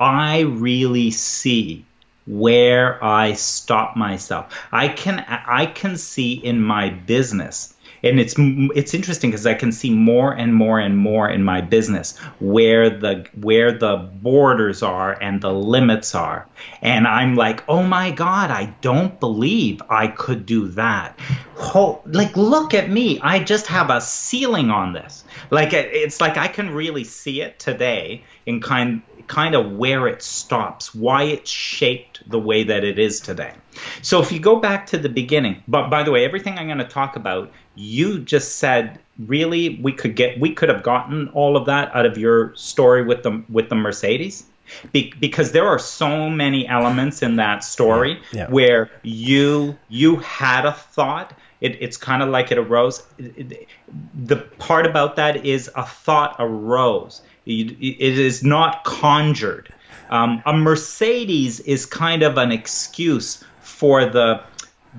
I really see where I stop myself. I can I can see in my business and it's it's interesting because I can see more and more and more in my business where the where the borders are and the limits are, and I'm like, oh my god, I don't believe I could do that. Oh, like look at me, I just have a ceiling on this. Like it's like I can really see it today in kind kind of where it stops, why it's shaped the way that it is today. So if you go back to the beginning, but by the way, everything I'm going to talk about you just said really we could get we could have gotten all of that out of your story with the with the Mercedes Be, because there are so many elements in that story yeah, yeah. where you you had a thought it, it's kind of like it arose it, the part about that is a thought arose it, it is not conjured um, a Mercedes is kind of an excuse for the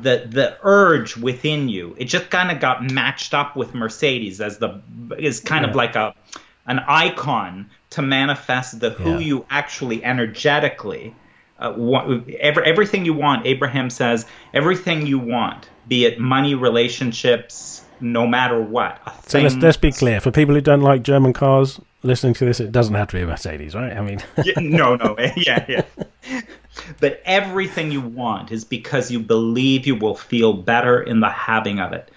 the the urge within you it just kind of got matched up with mercedes as the is kind yeah. of like a an icon to manifest the who yeah. you actually energetically uh, want, every, everything you want abraham says everything you want be it money relationships no matter what so let's, let's be clear for people who don't like german cars listening to this it doesn't have to be a mercedes right i mean yeah, no no yeah yeah but everything you want is because you believe you will feel better in the having of it.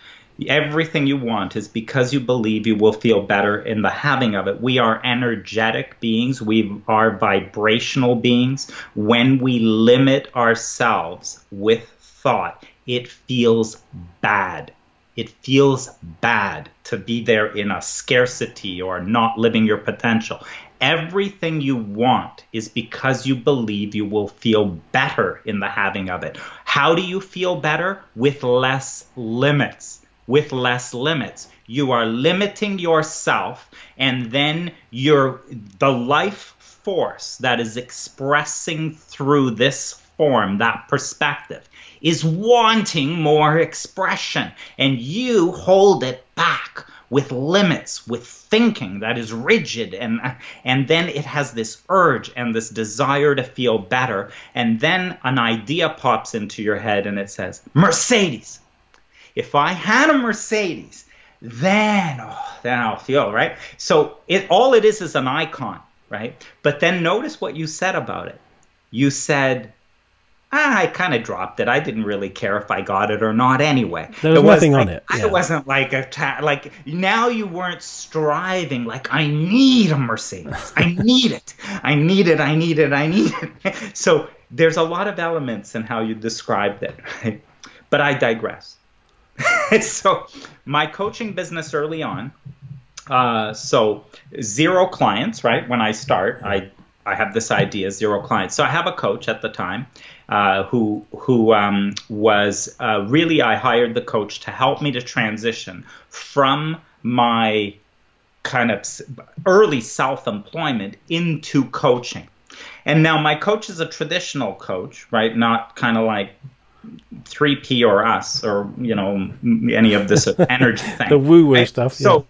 Everything you want is because you believe you will feel better in the having of it. We are energetic beings, we are vibrational beings. When we limit ourselves with thought, it feels bad. It feels bad to be there in a scarcity or not living your potential. Everything you want is because you believe you will feel better in the having of it. How do you feel better? With less limits. With less limits. You are limiting yourself, and then you're the life force that is expressing through this form, that perspective, is wanting more expression, and you hold it back with limits, with thinking that is rigid, and and then it has this urge and this desire to feel better, and then an idea pops into your head and it says, Mercedes. If I had a Mercedes, then oh, then I'll feel right. So it all it is is an icon, right? But then notice what you said about it. You said I kind of dropped it. I didn't really care if I got it or not anyway. There was, it nothing like, on it. Yeah. It wasn't like a ta- like now you weren't striving like I need a Mercedes. I need it. I need it. I need it. I need it. So there's a lot of elements in how you described it, right? But I digress. so my coaching business early on, uh, so zero clients, right? When I start, I I have this idea, zero clients. So I have a coach at the time uh, who who um, was uh, really I hired the coach to help me to transition from my kind of early self-employment into coaching. And now my coach is a traditional coach, right? Not kind of like 3P or us or you know any of this energy thing. the woo woo stuff. So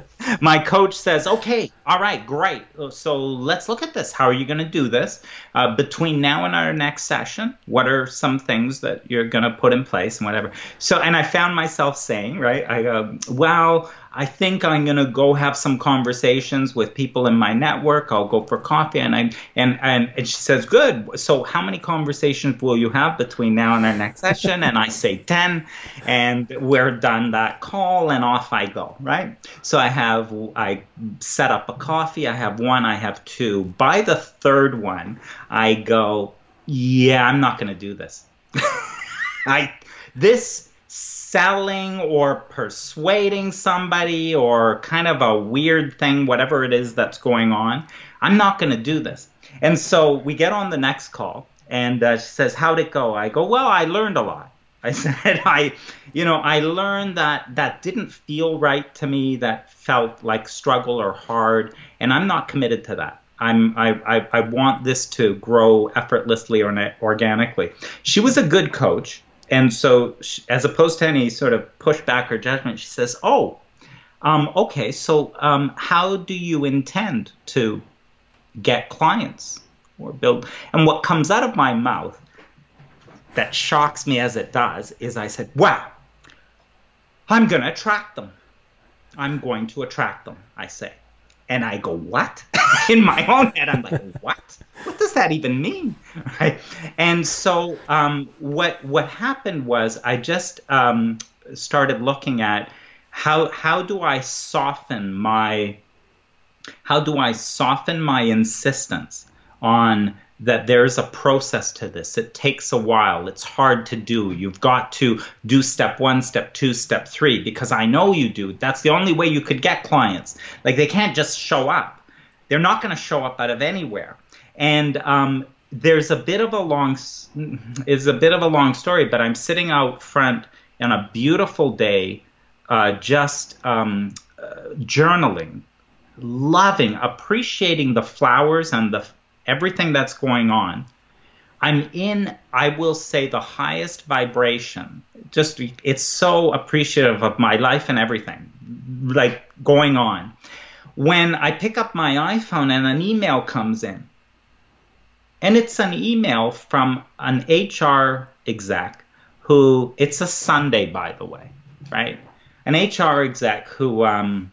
my coach says, okay, all right, great. So let's look at this. How are you going to do this? Uh, between now and our next session, what are some things that you're going to put in place and whatever? So, and I found myself saying, right, I go, well, I think I'm gonna go have some conversations with people in my network. I'll go for coffee, and I and and, and she says, "Good. So how many conversations will you have between now and our next session?" and I say ten, and we're done that call, and off I go. Right. So I have I set up a coffee. I have one. I have two. By the third one, I go, "Yeah, I'm not gonna do this." I this selling or persuading somebody or kind of a weird thing, whatever it is that's going on, I'm not going to do this. And so we get on the next call, and uh, she says, How'd it go? I go, Well, I learned a lot. I said, I, you know, I learned that that didn't feel right to me, that felt like struggle or hard, and I'm not committed to that. I'm, I, I, I want this to grow effortlessly or organically. She was a good coach and so, she, as opposed to any sort of pushback or judgment, she says, "Oh, um, okay. So, um, how do you intend to get clients or build?" And what comes out of my mouth that shocks me as it does is, I said, "Wow, I'm going to attract them. I'm going to attract them." I say, and I go, "What?" In my own head, I'm like, "What?" what does that even mean? Right? And so um, what what happened was I just um, started looking at how how do I soften my how do I soften my insistence on that there's a process to this. It takes a while. It's hard to do. You've got to do step one, step two, step three, because I know you do. That's the only way you could get clients. Like they can't just show up. They're not going to show up out of anywhere. And um, there's a bit of a long is a bit of a long story, but I'm sitting out front on a beautiful day, uh, just um, uh, journaling, loving, appreciating the flowers and the everything that's going on. I'm in, I will say, the highest vibration. Just it's so appreciative of my life and everything, like going on. When I pick up my iPhone and an email comes in, and it's an email from an HR exec who, it's a Sunday, by the way, right? An HR exec who um,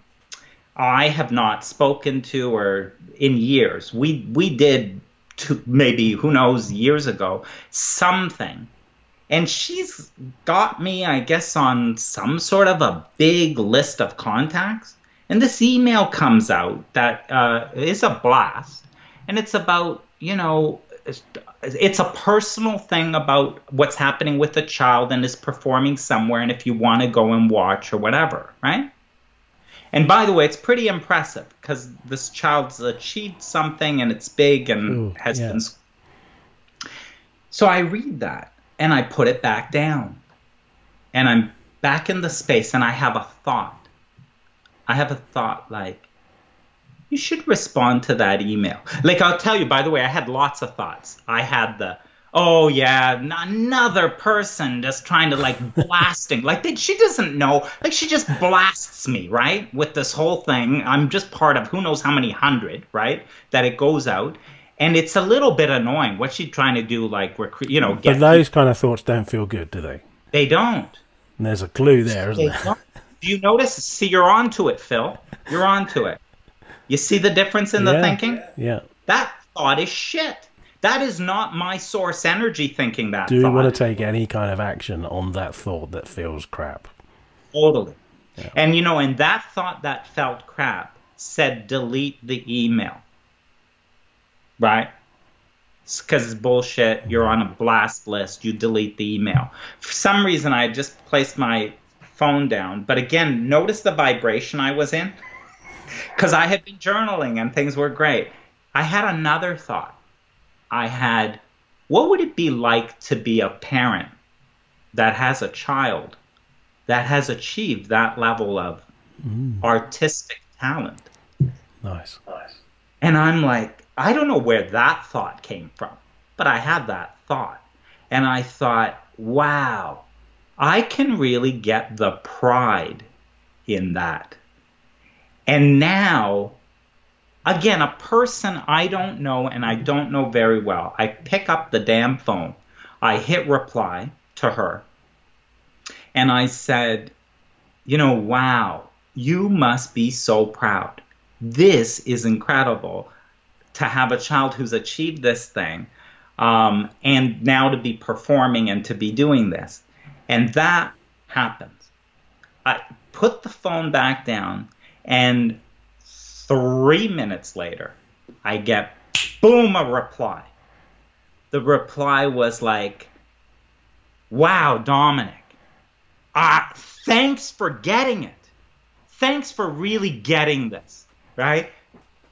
I have not spoken to or in years. We, we did maybe, who knows, years ago, something and she's got me, I guess, on some sort of a big list of contacts. And this email comes out that uh, is a blast, and it's about you know it's a personal thing about what's happening with the child and is performing somewhere and if you want to go and watch or whatever right and by the way it's pretty impressive because this child's achieved something and it's big and Ooh, has yeah. been so i read that and i put it back down and i'm back in the space and i have a thought i have a thought like you should respond to that email. Like I'll tell you, by the way, I had lots of thoughts. I had the, oh yeah, another person just trying to like blasting. like they, she doesn't know. Like she just blasts me, right? With this whole thing. I'm just part of who knows how many hundred, right? That it goes out. And it's a little bit annoying. What's she trying to do? Like, we're, you know, get. But those people. kind of thoughts don't feel good, do they? They don't. And there's a clue there, isn't there? Do you notice? See, you're onto it, Phil. You're onto it. You see the difference in the yeah, thinking? Yeah. That thought is shit. That is not my source energy thinking that. Do you thought. want to take any kind of action on that thought that feels crap? Totally. Yeah. And you know, and that thought that felt crap said delete the email. Right? Because it's bullshit. Mm-hmm. You're on a blast list. You delete the email. For some reason, I just placed my phone down. But again, notice the vibration I was in because I had been journaling and things were great. I had another thought. I had, what would it be like to be a parent that has a child that has achieved that level of mm. artistic talent? Nice. Nice. And I'm like, I don't know where that thought came from, but I had that thought. And I thought, wow, I can really get the pride in that. And now, again, a person I don't know and I don't know very well, I pick up the damn phone, I hit reply to her, and I said, You know, wow, you must be so proud. This is incredible to have a child who's achieved this thing um, and now to be performing and to be doing this. And that happens. I put the phone back down and three minutes later, I get boom a reply. The reply was like, "Wow, Dominic, uh, thanks for getting it. Thanks for really getting this. Right?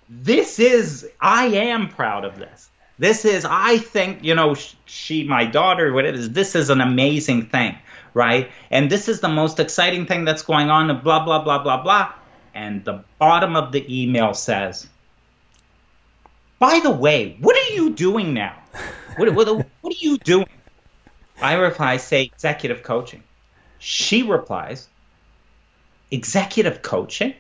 This is I am proud of this. This is I think you know she my daughter whatever this is an amazing thing." Right? And this is the most exciting thing that's going on, blah, blah, blah, blah, blah and the bottom of the email says, "By the way, what are you doing now? What, what, what are you doing?" I reply, "Say executive coaching." She replies, "Executive coaching."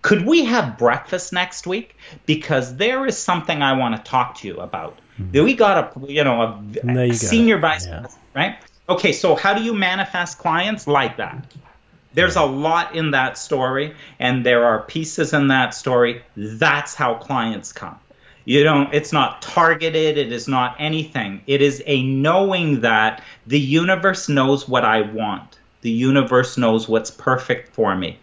Could we have breakfast next week? Because there is something I want to talk to you about. Mm-hmm. We got a you know a, a senior vice yeah. president, right? Okay, so how do you manifest clients like that? There's a lot in that story, and there are pieces in that story. That's how clients come. You don't, it's not targeted, it is not anything. It is a knowing that the universe knows what I want. The universe knows what's perfect for me.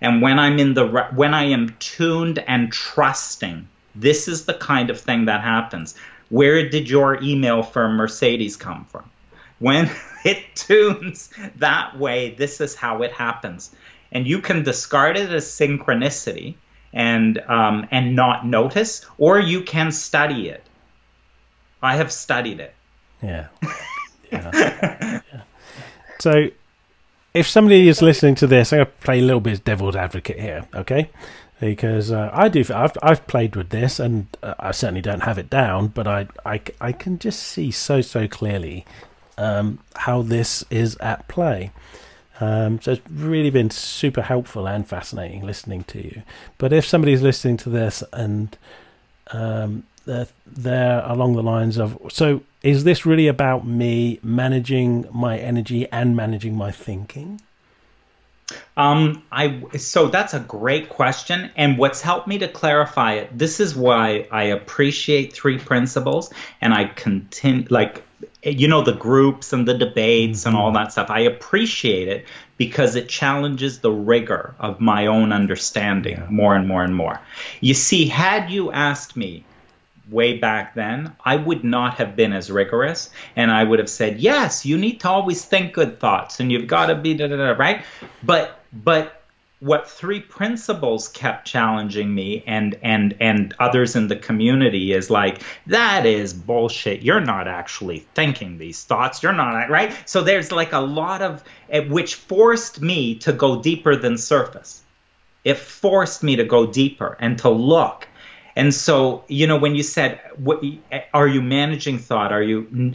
And when I'm in the when I am tuned and trusting, this is the kind of thing that happens. Where did your email from Mercedes come from? When it tunes that way, this is how it happens. And you can discard it as synchronicity and um, and not notice, or you can study it. I have studied it. Yeah. yeah. yeah. So, if somebody is listening to this, I'm going to play a little bit of devil's advocate here, okay? Because uh, I do, I've, I've played with this, and uh, I certainly don't have it down, but I, I, I can just see so so clearly um, how this is at play. Um, so it's really been super helpful and fascinating listening to you. But if somebody's listening to this and um, they're, they're along the lines of, so is this really about me managing my energy and managing my thinking? Um, I so that's a great question, and what's helped me to clarify it. This is why I appreciate three principles, and I continue like you know the groups and the debates and all mm-hmm. that stuff. I appreciate it because it challenges the rigor of my own understanding Yeah. more and more and more. You see had you asked me way back then i would not have been as rigorous and i would have said yes you need to always think good thoughts and you've got to be da, da, da, right? But but what three principles kept challenging me and and and others in the community is like that is bullshit. You're not actually thinking these thoughts. You're not right? So there's like a lot of eh, which forced me to go deeper than surface. It forced me to go deeper and to look. And so you know when you said what are you managing thought? Are you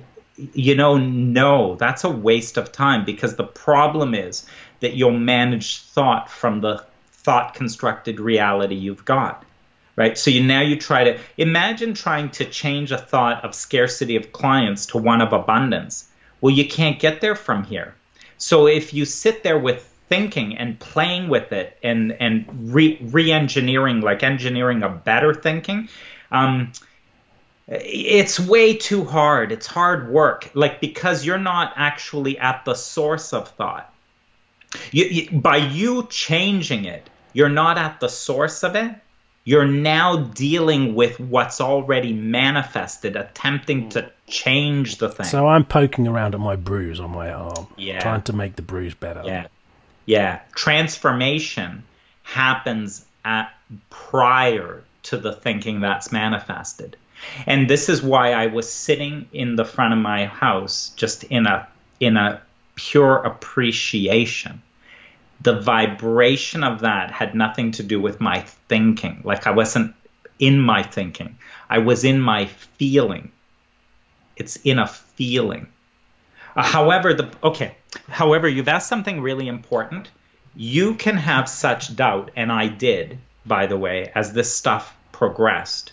you know no that's a waste of time because the problem is that you'll manage thought from the thought constructed reality you've got right? So you now you try to imagine trying to change a thought of scarcity of clients to one of abundance. Well you can't get there from here. So if you sit there with thinking and playing with it and and re, re-engineering like engineering a better thinking um, it's way too hard. It's hard work. Like because you're not actually at the source of thought you, you, by you changing it you're not at the source of it you're now dealing with what's already manifested attempting to change the thing So I'm poking around at my bruise on my arm, Yeah. trying to make the bruise better. Yeah. Yeah. Transformation happens at prior to the thinking that's manifested. And this is why I was sitting in the front of my house just in a in a pure appreciation. The vibration of that had nothing to do with my thinking. Like I wasn't in my thinking. I was in my feeling. It's in a feeling. Uh, however, the okay. However, you've asked something really important. You can have such doubt, and I did, by the way, as this stuff progressed.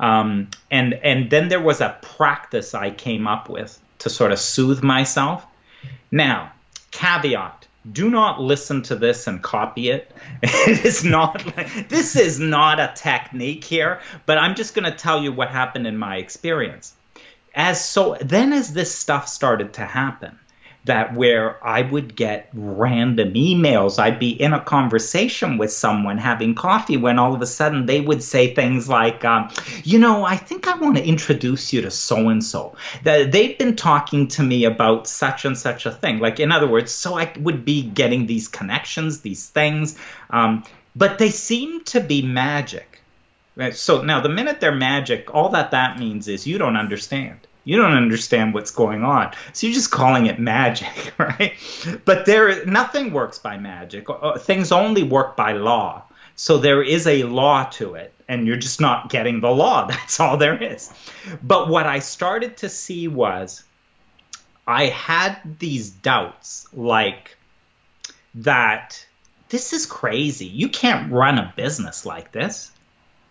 Um, and and then there was a practice I came up with to sort of soothe myself. Now, caveat: do not listen to this and copy it. It is not this is not a technique here, but I'm just going to tell you what happened in my experience as so then as this stuff started to happen that where I would get random emails. I'd be in a conversation with someone having coffee when all of a sudden they would say things like, um, you know, I think I want to introduce you to so and so. That they've been talking to me about such and such a thing. Like, in other words, so I would be getting these connections, these things, um, but they seem to be magic. So now, the minute they're magic, all that that means is you don't understand. You don't understand what's going on. So you're just calling it magic, right? But there, nothing works by magic. Uh, Things only work by law. So there is a law to it, and you're just not getting the law. That's all there is. But what I started to see was I had these doubts like that this is crazy. You can't run a business like this.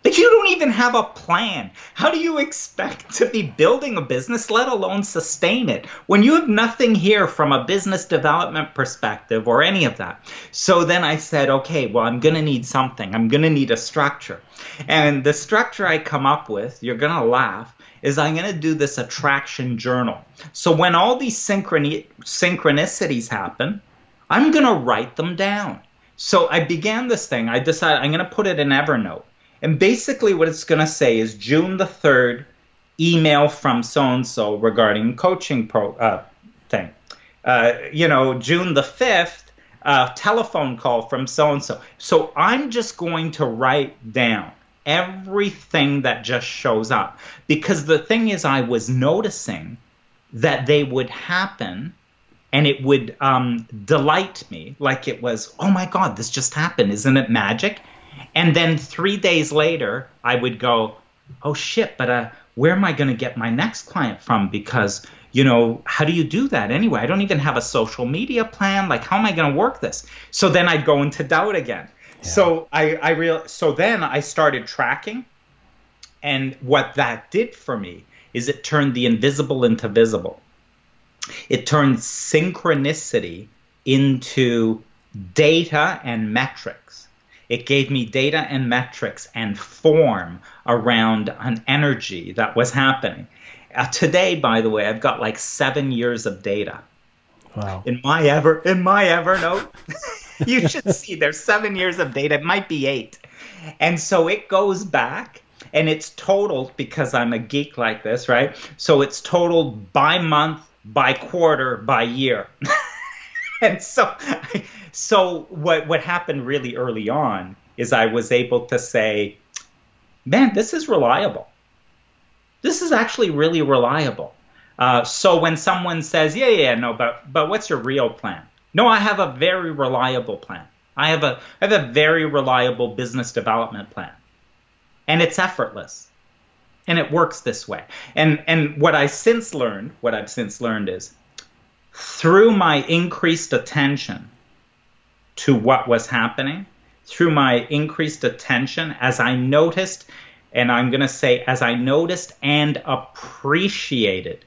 But you don't even have a plan. How do you expect to be building a business, let alone sustain it, when you have nothing here from a business development perspective or any of that? So then I said, okay, well, I'm going to need something. I'm going to need a structure. And the structure I come up with, you're going to laugh, is I'm going to do this attraction journal. So when all these synchroni- synchronicities happen, I'm going to write them down. So I began this thing. I decided I'm going to put it in Evernote. And basically, what it's going to say is June the 3rd, email from so and so regarding coaching pro uh, thing. Uh, you know, June the 5th, uh, telephone call from so and so. So I'm just going to write down everything that just shows up. Because the thing is, I was noticing that they would happen and it would um, delight me like it was, oh my God, this just happened. Isn't it magic? And then three days later, I would go, oh shit, but uh, where am I going to get my next client from? Because, you know, how do you do that anyway? I don't even have a social media plan. Like, how am I going to work this? So then I'd go into doubt again. Yeah. So I, I real, so then I started tracking. And what that did for me is it turned the invisible into visible. It turned synchronicity into data and metrics. It gave me data and metrics and form around an energy that was happening. Uh, today, by the way, I've got like seven years of data. Wow. In my ever in my Evernote, you should see there's seven years of data. It might be eight, and so it goes back and it's totaled because I'm a geek like this, right? So it's totaled by month, by quarter, by year. and so so what what happened really early on is I was able to say, man, this is reliable. This is actually really reliable. Uh, so when someone says, yeah, yeah, no, but but what's your real plan? No, I have a very reliable plan. I have a I have a very reliable business development plan, and it's effortless, and it works this way. And and what I since learned, what I've since learned is through my increased attention to what was happening, through my increased attention, as I noticed, and I'm going to say, as I noticed and appreciated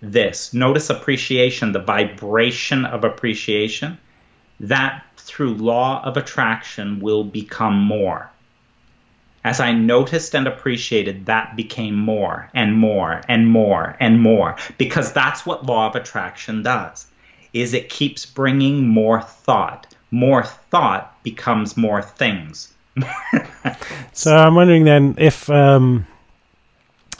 this, notice appreciation, the vibration of appreciation, that through law of attraction will become more. As I noticed and appreciated, that became more and more and more and more because that's what law of attraction does. Is it keeps bringing more thought. More thought becomes more things. so I'm wondering then if um,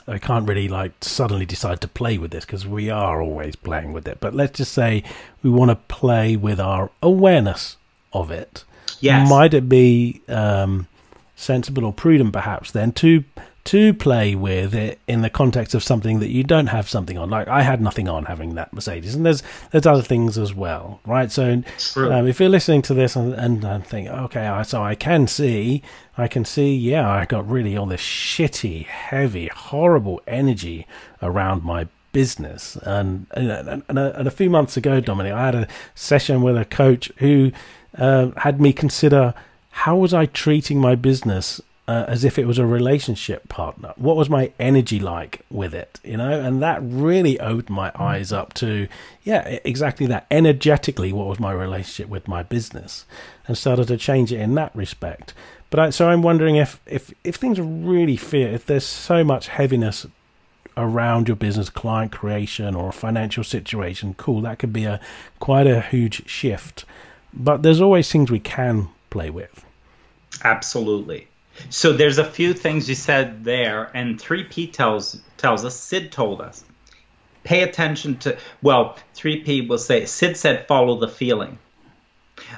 I can't really like suddenly decide to play with this because we are always playing with it. But let's just say we want to play with our awareness of it. Yes. Might it be um, sensible or prudent, perhaps, then to to play with it in the context of something that you don't have something on. Like I had nothing on having that Mercedes, and there's there's other things as well, right? So um, if you're listening to this and, and, and think, okay, so I can see, I can see, yeah, I got really all this shitty, heavy, horrible energy around my business. And and, and, a, and a few months ago, Dominic, I had a session with a coach who uh, had me consider how was I treating my business uh, as if it was a relationship partner. What was my energy like with it, you know? And that really opened my eyes up to, yeah, exactly that. Energetically, what was my relationship with my business, and started to change it in that respect. But I, so I'm wondering if if if things are really fear, if there's so much heaviness around your business, client creation, or a financial situation, cool, that could be a quite a huge shift. But there's always things we can play with. Absolutely. So there's a few things you said there, and 3P tells tells us, Syd told us, pay attention to, well, 3P will say, Syd said, follow the feeling.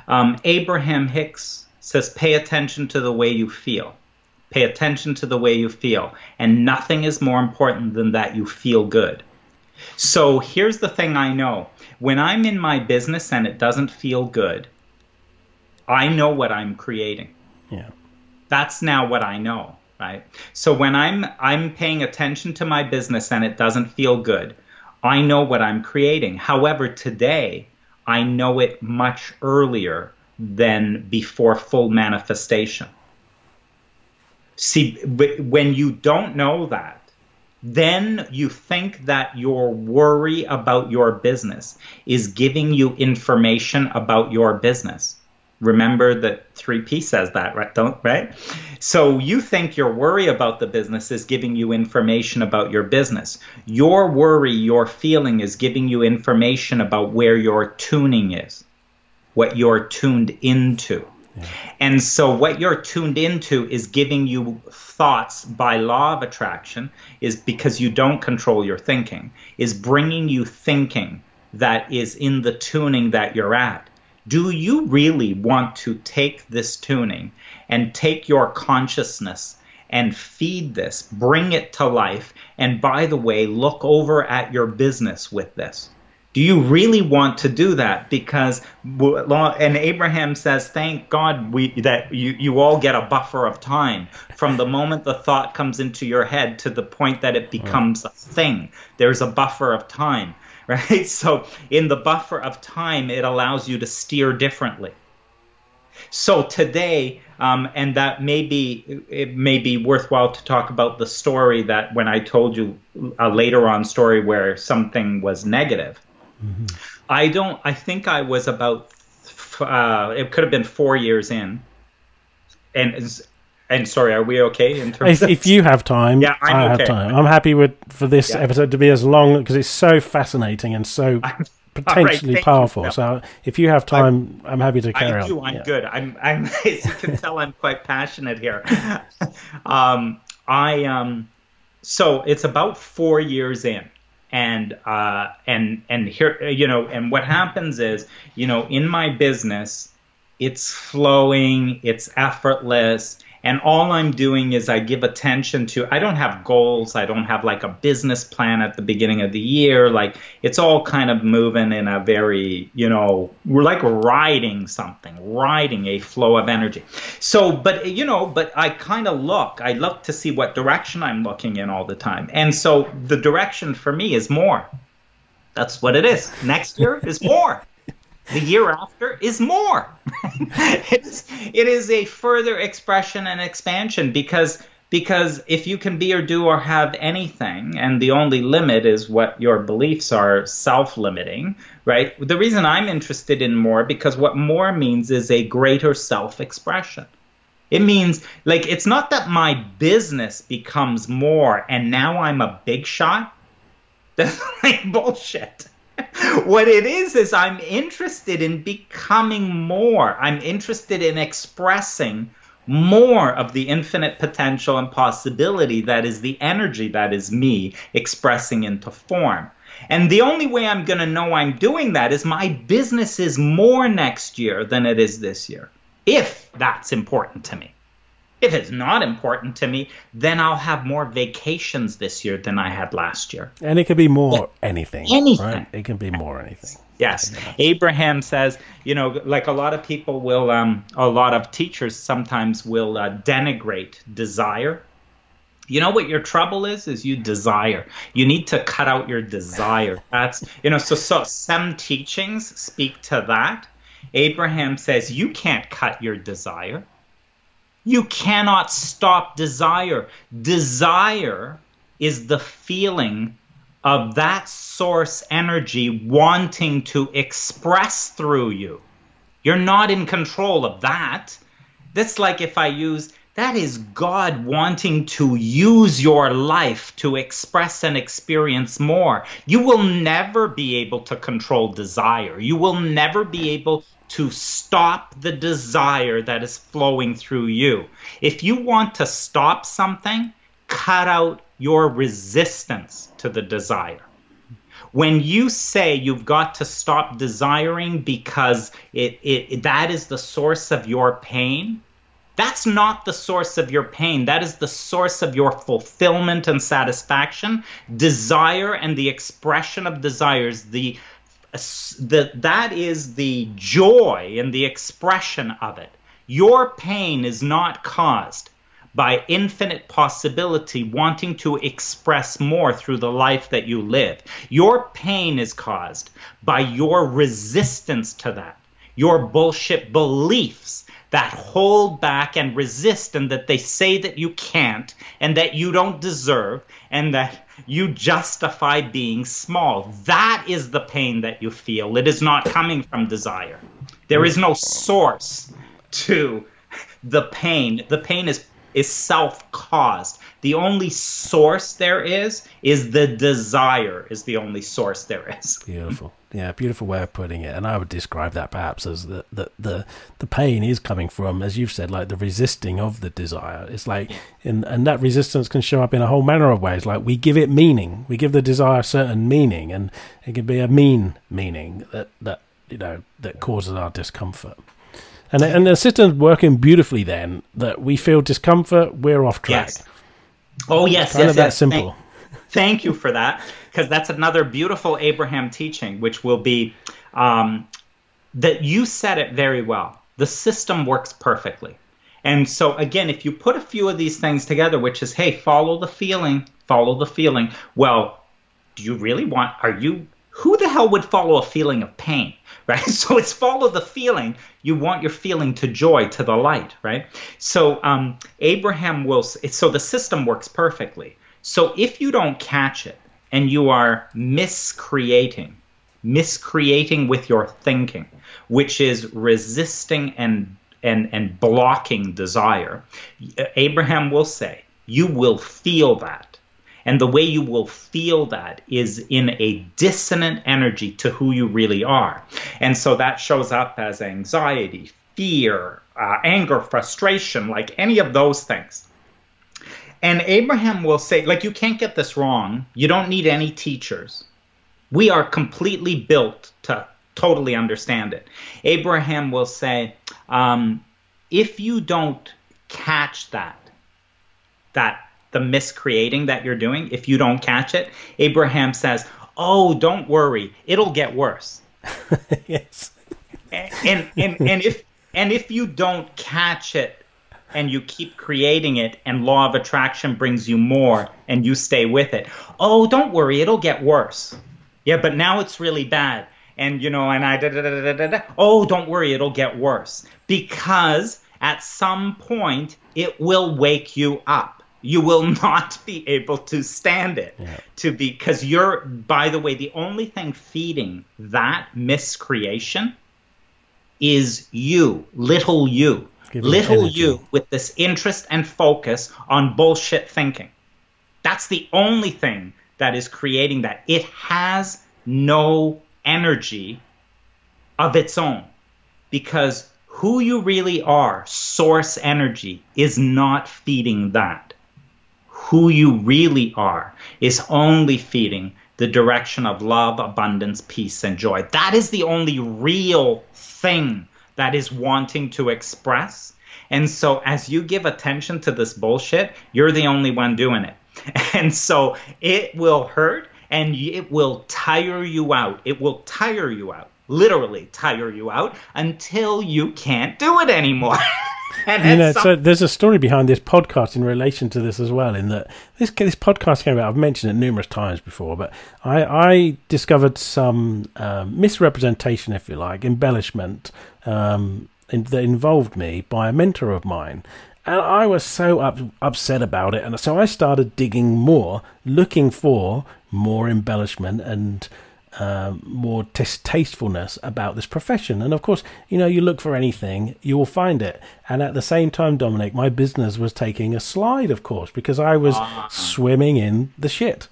Um, Abraham Hicks says, pay attention to the way you feel. Pay attention to the way you feel. And nothing is more important than that you feel good. So here's the thing I know when I'm in my business and it doesn't feel good, I know what I'm creating. Yeah. That's now what I know, right? So when I'm I'm paying attention to my business and it doesn't feel good, I know what I'm creating. However, today I know it much earlier than before full manifestation. See, when you don't know that, then you think that your worry about your business is giving you information about your business. Remember that 3P says that, right? Don't, right? So you think your worry about the business is giving you information about your business. Your worry, your feeling is giving you information about where your tuning is, what you're tuned into. Yeah. And so what you're tuned into is giving you thoughts by law of attraction is because you don't control your thinking is bringing you thinking that is in the tuning that you're at do you really want to take this tuning and take your consciousness and feed this, bring it to life, and by the way, look over at your business with this? Do you really want to do that? Because and Abraham says, "Thank God we that you you all get a buffer of time from the moment the thought comes into your head to the point that it becomes a thing. There's a buffer of time right? So in the buffer of time, it allows you to steer differently. So today, um, and that may be it may be worthwhile to talk about the story that when I told you a later on story where something was negative. Mm-hmm. I don't. I think I was about. Uh, it could have been four years in, and And sorry, are we okay in terms if, if you have time, Yeah, I'm I have okay. time. I'm happy with for this Yeah. episode to be as long because it's so fascinating and so potentially you, powerful. Phil. So if you have time, I'm, happy to carry I do. on. I'm Yeah. good. I'm. I'm. As you can tell, I'm quite passionate here. um, I um, so it's about four years in, and uh, and and here, you know, and what happens is, you know, in my business, it's flowing, it's effortless. And all I'm doing is I give attention to, I don't have goals. I don't have like a business plan at the beginning of the year. Like it's all kind of moving in a very, you know, we're like riding something, riding a flow of energy. So, but, you know, but I kind of look, I look to see what direction I'm looking in all the time. And so the direction for me is more. That's what it is. Next year is more the year after is more. it's, it is a further expression and expansion because because if you can be or do or have anything and the only limit is what your beliefs are self-limiting right? The reason i'm interested in more because what more means is a greater self-expression. It means like it's not that my business becomes more and now i'm a big shot. That's like bullshit what it is is I'm interested in becoming more. I'm interested in expressing more of the infinite potential and possibility that is the energy that is me expressing into form. And the only way I'm going to know I'm doing that is my business is more next year than it is this year, if that's important to me. If it's not important to me, then I'll have more vacations this year than I had last year. And it can be more anything. Anything. Right? It can be more anything. Yes. Abraham says, you know, like a lot of people will, um, a lot of teachers sometimes will uh, denigrate desire. You know what your trouble is? Is you desire. You need to cut out your desire. That's, you know, so, so some teachings speak to that. Abraham says, you can't cut your desire. You cannot stop desire. Desire is the feeling of that source energy wanting to express through you. You're not in control of that. That's like if I use that is God wanting to use your life to express and experience more. You will never be able to control desire. You will never be able to stop the desire that is flowing through you. If you want to stop something, cut out your resistance to the desire. When you say you've got to stop desiring because it, it, that is the source of your pain, that's not the source of your pain. That is the source of your fulfillment and satisfaction. Desire and the expression of desires, the, the, that is the joy and the expression of it. Your pain is not caused by infinite possibility wanting to express more through the life that you live. Your pain is caused by your resistance to that, your bullshit beliefs that hold back and resist, and that they say that you can't, and that you don't deserve, and that you justify being small. That is the pain that you feel. It is not coming from desire. There is no source to the pain. The pain is is self-caused. The only source there is is the desire is the only source there is. Beautiful. Yeah, beautiful way of putting it. And I would describe that perhaps as the, the, the, the pain is coming from, as you've said, like the resisting of the desire. It's like, in, and that resistance can show up in a whole manner of ways. Like we give it meaning, we give the desire a certain meaning, and it can be a mean meaning that, that you know, that causes our discomfort. And, and the system's working beautifully then that we feel discomfort, we're off track. Yes. Oh yes, kind yes, of that simple. Thank, thank you for that, because that's another beautiful Abraham teaching, which will be um, that you said it very well. The system works perfectly. And so, again, if you put a few of these things together, which is, hey, follow the feeling, follow the feeling. Well, do you really want, are you, who the hell would follow a feeling of pain? Right? So it's follow the feeling. You want your feeling to joy, to the light, right? So um, Abraham will, so the system works perfectly. So if you don't catch it and you are miscreating, miscreating with your thinking, which is resisting and and and blocking desire, Abraham will say, you will feel that. And the way you will feel that is in a dissonant energy to who you really are. And so that shows up as anxiety, fear, uh, anger, frustration, like any of those things. And Abraham will say, like, you can't get this wrong. You don't need any teachers. We are completely built to totally understand it. Abraham will say, um, if you don't catch that, that the miscreating that you're doing, if you don't catch it, Abraham says, oh, don't worry, it'll get worse. yes. And, and, and, and if and if you don't catch it and you keep creating it and law of attraction brings you more and you stay with it, oh, don't worry, it'll get worse. Yeah, but now it's really bad. And you know, and I da da da da da da. Oh, don't worry, it'll get worse. Because at some point it will wake you up. You will not be able to stand it. Yeah. To be because you're by the way, the only thing feeding that miscreation is you, little you. little you with this interest and focus on bullshit thinking. That's the only thing that is creating that. It has no energy of its own because who you really are, source energy, is not feeding that. Who you really are is only feeding the direction of love, abundance, peace, and joy. That is the only real thing that is wanting to express. And so, as you give attention to this bullshit, you're the only one doing it. And so, it will hurt and it will tire you out. It will tire you out, literally tire you out until you can't do it anymore. and you know, some- so there's a story behind this podcast in relation to this as well. In that this this podcast came out, I've mentioned it numerous times before, but I, I discovered some um, misrepresentation, if you like, embellishment um, in, that involved me by a mentor of mine. And I was so up, upset about it, and so I started digging more, looking for more embellishment and um, more tastefulness about this profession. And of course, you know, you look for anything, you will find it. And at the same time, Dominic, my business was taking a slide, of course, because I was uh-huh. swimming in the shit,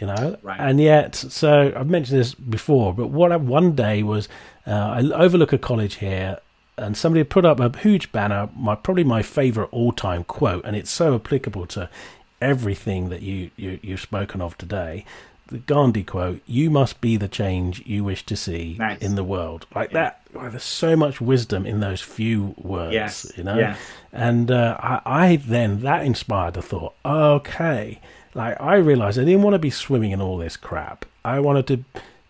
you know. Right. And yet, so I've mentioned this before, but what I, one day was uh, I overlook a college here. And somebody put up a huge banner, my probably my favorite all-time quote, and it's so applicable to everything that you, you you've spoken of today the Gandhi quote, "You must be the change you wish to see nice. in the world." Like yeah. that. There's so much wisdom in those few words, yes. you know. Yes. And uh, I, I, then that inspired the thought. Okay, like I realized I didn't want to be swimming in all this crap. I wanted to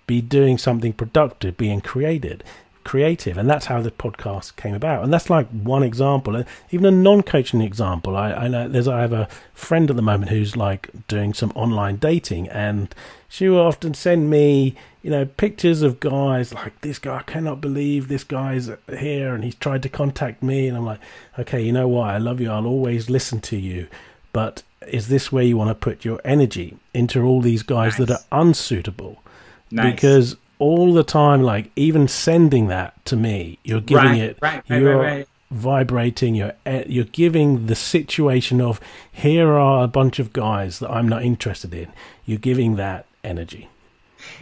be doing something productive, being created creative and that's how the podcast came about. And that's like one example and even a non-coaching example. I, I know there's i have a friend at the moment who's like doing some online dating and she will often send me you know pictures of guys like this guy i cannot believe this guy's here and he's tried to contact me. And i'm like okay you know what? I love you. I'll always listen to you but is this where you want to put your energy into all these guys nice. that are unsuitable? Nice. because all the time, like even sending that to me, you're giving right, it, right, right, you're vibrating, you're eh, you're giving the situation of here are a bunch of guys that I'm not interested in. You're giving that energy.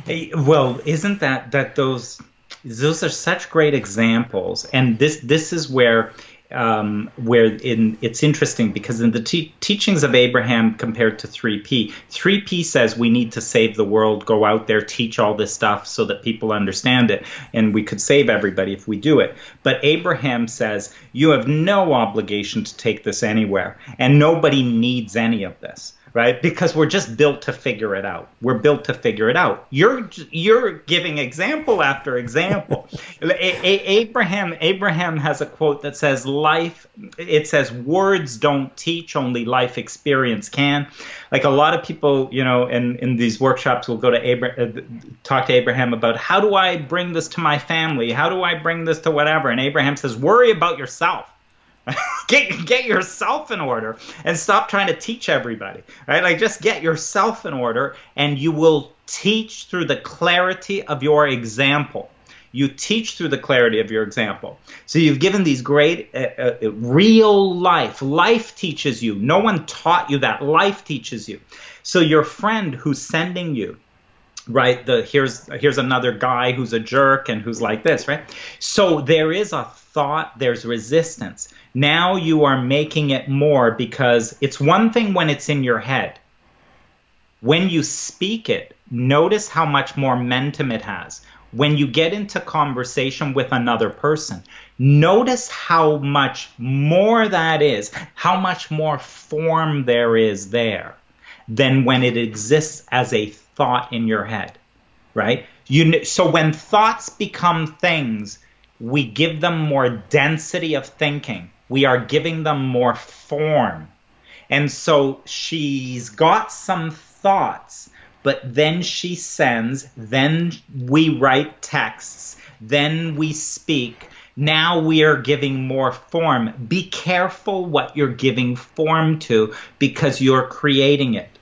Hey, well, isn't that that those those are such great examples, and this this is where um, where in, it's interesting because in the te- teachings of Abraham compared to 3P, 3P says we need to save the world, go out there, teach all this stuff so that people understand it, and we could save everybody if we do it. But Abraham says you have no obligation to take this anywhere, and nobody needs any of this right? Because we're just built to figure it out. We're built to figure it out. You're you're giving example after example. a- a- Abraham Abraham has a quote that says life it says words don't teach only life experience can. Like a lot of people, you know, in in these workshops will go to Abraham uh, talk to Abraham about how do I bring this to my family? How do I bring this to whatever? And Abraham says worry about yourself get get yourself in order and stop trying to teach everybody right like just get yourself in order and you will teach through the clarity of your example You teach through the clarity of your example. So you've given these great, uh, uh, real life. Life teaches you. No one taught you that. Life teaches you. So your friend who's sending you, right? The here's here's another guy who's a jerk and who's like this, right? So there is a thought. There's resistance. Now you are making it more because it's one thing when it's in your head. When you speak it, notice how much more momentum it has when you get into conversation with another person, notice how much more that is, how much more form there is there than when it exists as a thought in your head, right? You so when thoughts become things, we give them more density of thinking. We are giving them more form. And so she's got some thoughts but then she sends, then we write texts, then we speak. Now we are giving more form. Be careful what you're giving form to because you're creating it.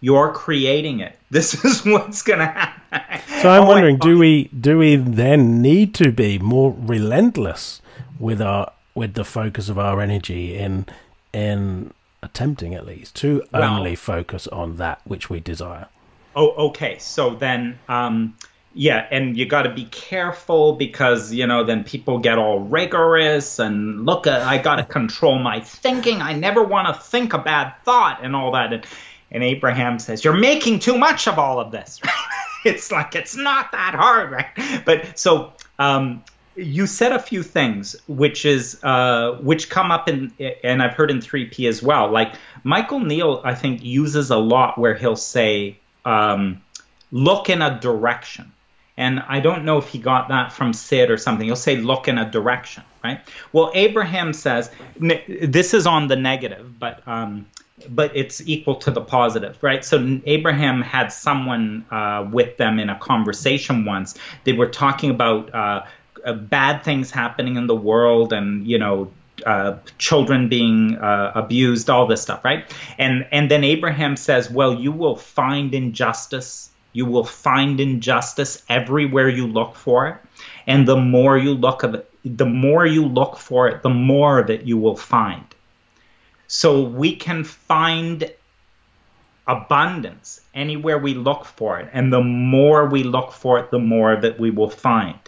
You're creating it. This is what's going to happen. So I'm oh, wondering, do we do we then need to be more relentless with our with the focus of our energy in in attempting at least to well, only focus on that which we desire? Oh, okay. So then, um, yeah, and you got to be careful because you know then people get all rigorous and look at I got to control my thinking. I never want to think a bad thought and all that. And, and Abraham says, "You're making too much of all of this." it's like it's not that hard, right? But so um, you said a few things which is uh, which come up in and I've heard in 3P as well. Like Michael Neill, I think uses a lot where he'll say um, look in a direction. And I don't know if he got that from Syd or something. He'll say, look in a direction, right? Well, Abraham says, this is on the negative, but um, but it's equal to the positive, right? So Abraham had someone uh, with them in a conversation once. They were talking about uh, uh, bad things happening in the world, and you know, uh, children being uh, abused, all this stuff, right? And and then Abraham says, "Well, you will find injustice. You will find injustice everywhere you look for it, and the more you look of it, the more you look for it, the more of it you will find. So we can find abundance anywhere we look for it, and the more we look for it, the more that we will find."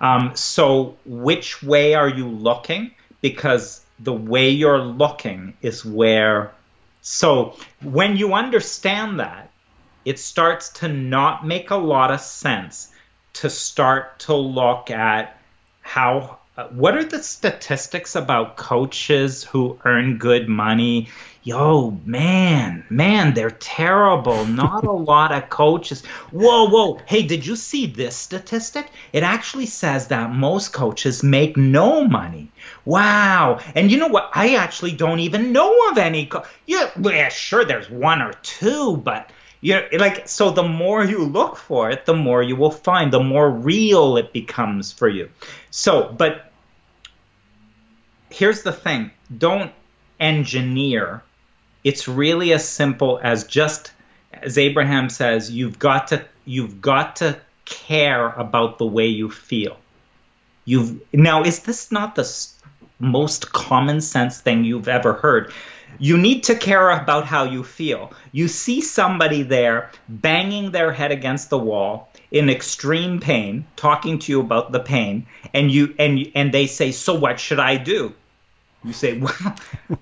Um, so, which way are you looking? because the way you're looking is where. So when you understand that, it starts to not make a lot of sense to start to look at how Uh, what are the statistics about coaches who earn good money yo, man, man, they're terrible. Not a lot of coaches. Whoa, whoa. Hey, did you see this statistic? It actually says that most coaches make no money. Wow. And you know what? I actually don't even know of any. Co- yeah, yeah, sure, there's one or two, but you know, like so the more you look for it the more you will find the more real it becomes for you so but here's the thing don't engineer it's really as simple as just as Abraham says, you've got to you've got to care about the way you feel. You've now is this not the most common sense thing you've ever heard? You need to care about how you feel. You see somebody there banging their head against the wall in extreme pain, talking to you about the pain, and you and and they say, "So what should I do?" you say, well,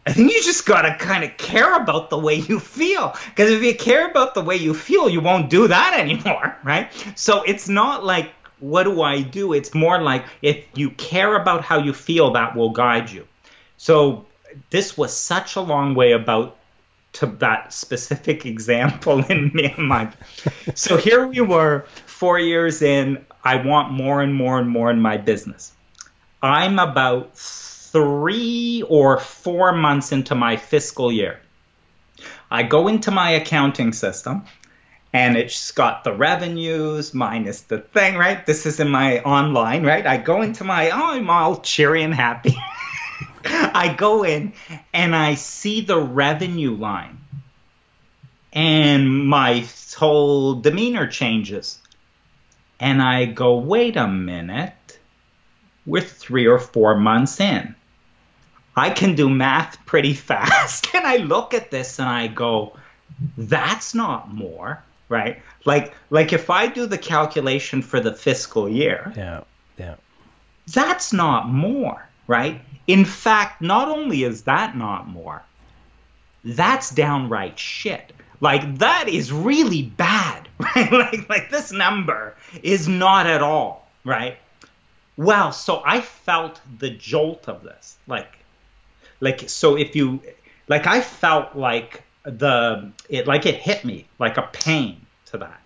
I think you just got to kind of care about the way you feel. Because if you care about the way you feel, you won't do that anymore, right? So it's not like, what do I do? It's more like if you care about how you feel, that will guide you. So this was such a long way about to that specific example in my mind. So here we were, four years in. I want more and more and more in my business. I'm about three or four months into my fiscal year. I go into my accounting system and it's got the revenues minus the thing, right? This is in my online, right? I go into my, oh, I'm all cheery and happy. I go in and I see the revenue line and my whole demeanor changes. And I go, wait a minute, we're three or four months in. I can do math pretty fast. and I look at this and I go, that's not more, right? Like like if I do the calculation for the fiscal year, yeah, yeah, that's not more, right? In fact, not only is that not more, that's downright shit. Like that is really bad, like like this number is not at all, right? Well, so I felt the jolt of this. Like like so if you like I felt like the it like it hit me like a pain to that.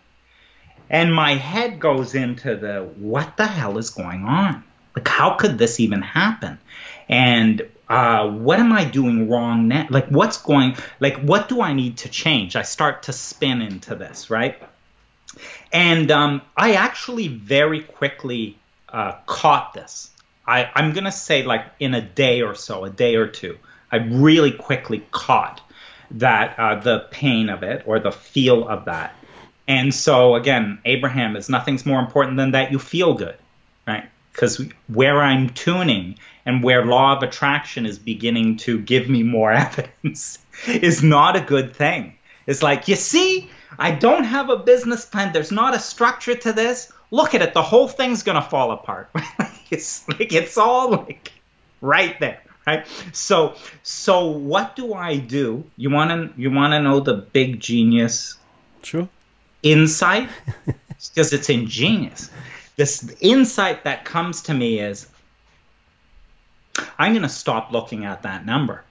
And my head goes into the what the hell is going on? Like how could this even happen? And uh, what am I doing wrong now? Like, what's going, like, what do I need to change? I start to spin into this, right? And um, I actually very quickly uh, caught this. I, I'm going to say, like, in a day or so, a day or two, I really quickly caught that uh, the pain of it or the feel of that. And so, again, Abraham is nothing's more important than that you feel good, right? Because where I'm tuning and where law of attraction is beginning to give me more evidence is not a good thing. It's like, you see, I don't have a business plan. There's not a structure to this. Look at it. The whole thing's going to fall apart. it's like, it's all like right there. Right. So, so what do I do? You want to, you want to know the big genius? Sure. Insight? because it's ingenious. This insight that comes to me is I'm going to stop looking at that number.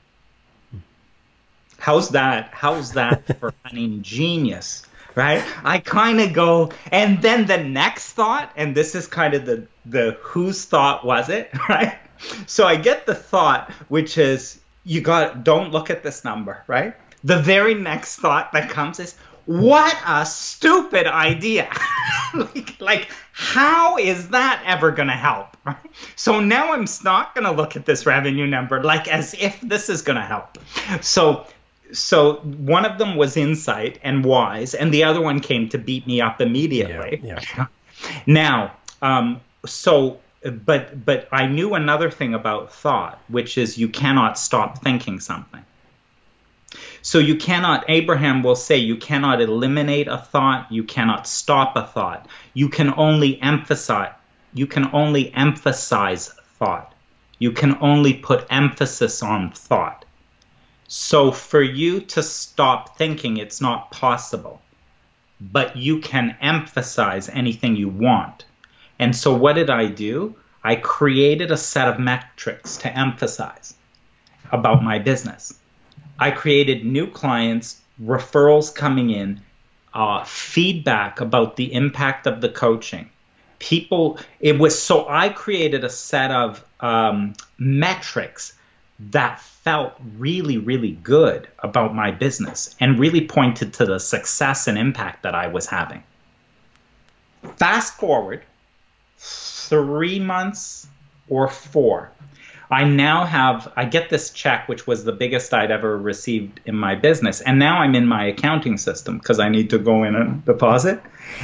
How's that? How's that for an ingenious? Right? I kind of go, and then the next thought, and this is kind of the the whose thought was it, right? So I get the thought, which is you got don't look at this number, right? The very next thought that comes is, what a stupid idea. like, like, how is that ever going to help? Right? so now I'm not going to look at this revenue number like as if this is going to help. So, so one of them was insight and wise, and the other one came to beat me up immediately. Yeah, yeah. now, um, so but but I knew another thing about thought, which is you cannot stop thinking something. So you cannot, Abraham will say, you cannot eliminate a thought, you cannot stop a thought. You can only emphasize, you can only emphasize thought. You can only put emphasis on thought. So for you to stop thinking, it's not possible. But you can emphasize anything you want. And so what did I do? I created a set of metrics to emphasize about my business. I created new clients, referrals coming in, uh, feedback about the impact of the coaching. People, it was so I created a set of um, metrics that felt really, really good about my business and really pointed to the success and impact that I was having. Fast forward three months or four, I now have, I get this check, which was the biggest I'd ever received in my business. And now I'm in my accounting system because I need to go in and deposit.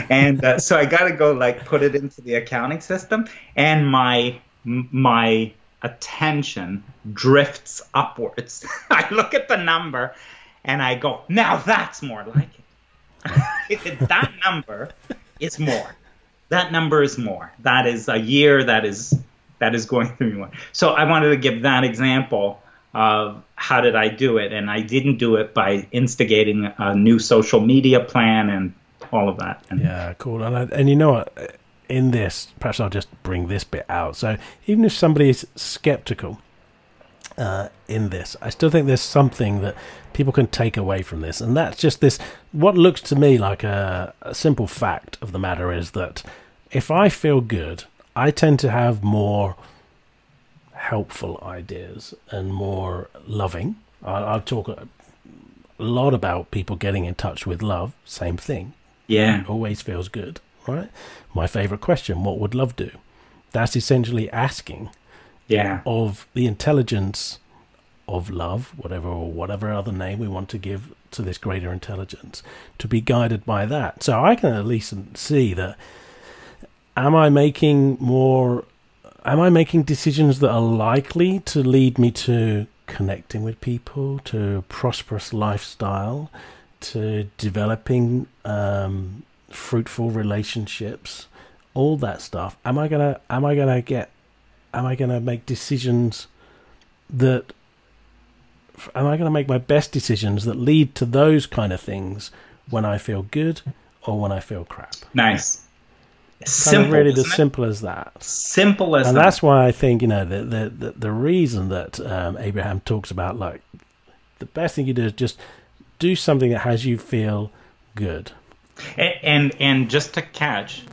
And uh, so I got to go like put it into the accounting system. And my, my attention drifts upwards. I look at the number and I go, now that's more like it. that number is more. That number is more. That is a year. That is that is going through me. So I wanted to give that example of how did I do it, and I didn't do it by instigating a new social media plan and all of that. And yeah, cool. And I, and you know what? In this, perhaps I'll just bring this bit out. So even if somebody is skeptical uh, in this, I still think there's something that people can take away from this, and that's just this. What looks to me like a, a simple fact of the matter is that if I feel good I tend to have more helpful ideas and more loving. I, will talk a lot about people getting in touch with love. Same thing. Yeah. It always feels good, right? My favorite question what would love do? That's essentially asking yeah. of the intelligence of love, whatever or whatever other name we want to give to this greater intelligence, to be guided by that. So I can at least see that am I making more? Am I making decisions that are likely to lead me to connecting with people, to a prosperous lifestyle, to developing um, fruitful relationships, all that stuff? Am I gonna? Am I gonna get? Am I gonna make decisions that? Am I to make my best decisions that lead to those kind of things when I feel good or when I feel crap? Nice simple, really as simple as that. Simple as and that. that's why I think you know the the the, the reason that um, Abraham talks about like the best thing you do is just do something that has you feel good. And and, and just to catch,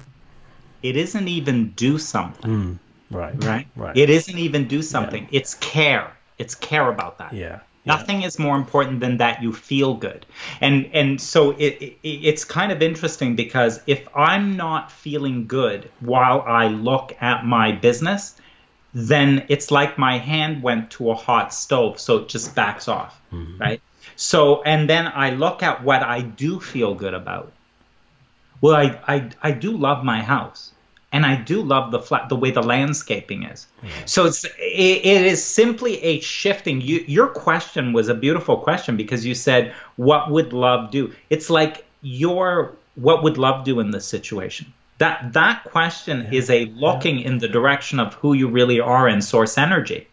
it isn't even do something. Mm, right. Right. Right. It isn't even do something. Yeah. It's care. It's care about that. Yeah. Nothing is more important than that you feel good. And and so it, it, it's kind of interesting because if I'm not feeling good while I look at my business, then it's like my hand went to a hot stove, so it just backs off, mm-hmm. right? So and then I look at what I do feel good about. Well, I I, I do love my house and I do love the flat, the way the landscaping is. Yeah. So it's it, it is simply a shifting. You, your question was a beautiful question because you said, "What would love do?" It's like your what would love do in this situation. That that question yeah. is a looking yeah. in the direction of who you really are in source energy.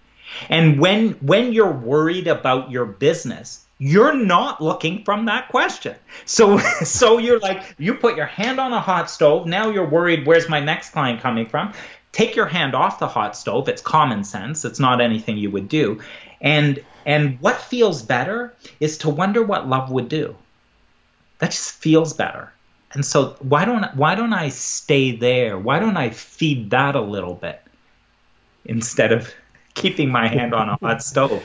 And when when you're worried about your business, you're not looking from that question. So so you're like you put your hand on a hot stove, now you're worried where's my next client coming from? Take your hand off the hot stove. It's common sense. It's not anything you would do. And and what feels better is to wonder what love would do. That just feels better. And so why don't why don't I stay there? Why don't I feed that a little bit instead of keeping my hand on a hot stove.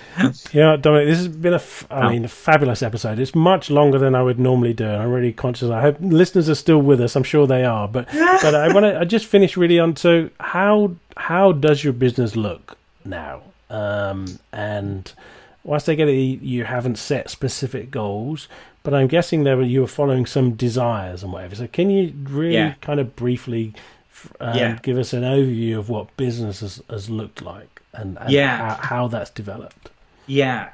yeah, Dominic, this has been a, f- I mean, a fabulous episode. It's much longer than I would normally do. I'm really conscious. I hope listeners are still with us. I'm sure they are. But but I want to. I just finish really on. So how how does your business look now? Um, and whilst I get it, you haven't set specific goals, but I'm guessing there were, you were following some desires and whatever. So can you really yeah. kind of briefly um, yeah. give us an overview of what business has, has looked like? And, and yeah. how, how that's developed. Yeah,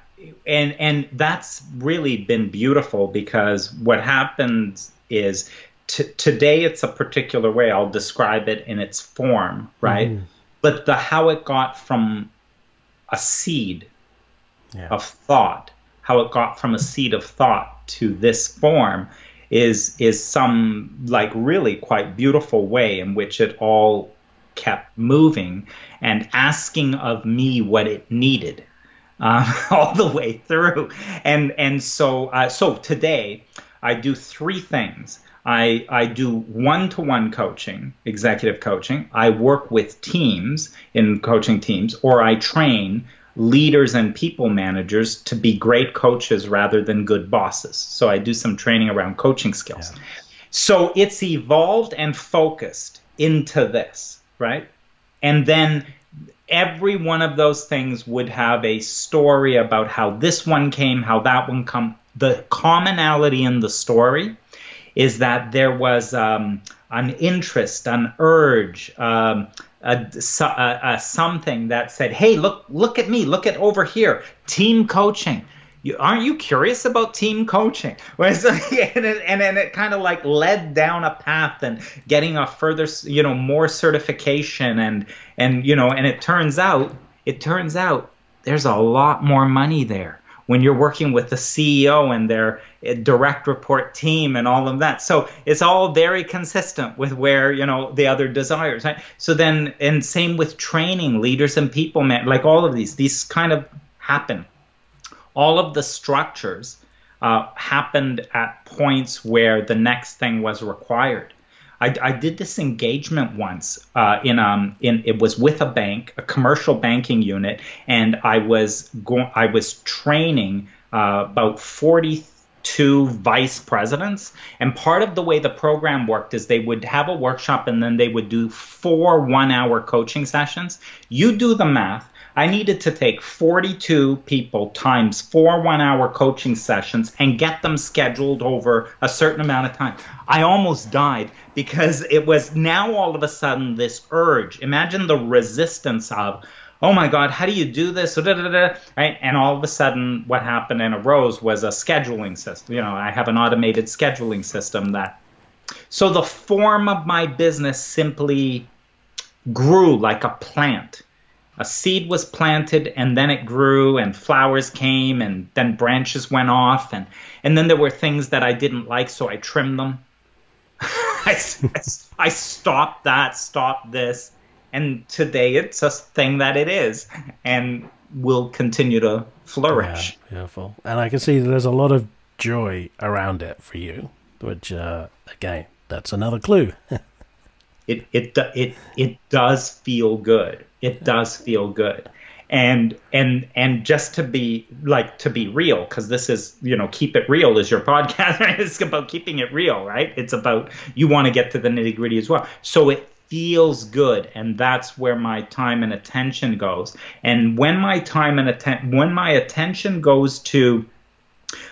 and and that's really been beautiful because what happens is t- today it's a particular way. I'll describe it in its form, right? Mm. But the how it got from a seed yeah. of thought, how it got from a seed of thought to this form is is some like really quite beautiful way in which it all kept moving and asking of me what it needed uh, all the way through. And and so uh, so today I do three things. I, I do one to one coaching, executive coaching. I work with teams in coaching teams, or I train leaders and people managers to be great coaches rather than good bosses. So I do some training around coaching skills. Yeah. So it's evolved and focused into this right? And then every one of those things would have a story about how this one came, how that one come. The commonality in the story is that there was um, an interest, an urge, um, a, a, a, something that said, "Hey, look, look at me, look at over here, team coaching." You, aren't you curious about team coaching? and it, and then it kind of like led down a path and getting a further, you know, more certification and and you know, and it turns out, it turns out there's a lot more money there when you're working with the CEO and their eh, direct report team and all of that. So it's all very consistent with where, you know, the other desires. Right? So then, and same with training leaders and people, man, like all of these, these kind of happen all of the structures uh, happened at points where the next thing was required. I, I did this engagement once uh, in um in it was with a bank, a commercial banking unit, and I was going I was training uh, about forty two vice presidents. And part of the way the program worked is they would have a workshop and then they would do four one hour coaching sessions. You do the math. I needed to take 42 people times four one hour coaching sessions and get them scheduled over a certain amount of time. I almost died because it was now all of a sudden this urge. Imagine the resistance of, oh my God, how do you do this? Right? And all of a sudden, what happened and arose was a scheduling system. You know, I have an automated scheduling system that. So the form of my business simply grew like a plant. A seed was planted and then it grew and flowers came and then branches went off and, and then there were things that I didn't like, so I trimmed them. I, I stopped that, stopped this, and today it's a thing that it is and will continue to flourish. Yeah, beautiful. And I can see there's a lot of joy around it for you, which, uh, again, that's another clue. it it it it does feel good. It does feel good. And and and just to be like to be real, because this is you know keep it real is your podcast. Right? It's about keeping it real, right? It's about you want to get to the nitty gritty as well. So it feels good and that's where my time and attention goes and when my time and atten- when my attention goes to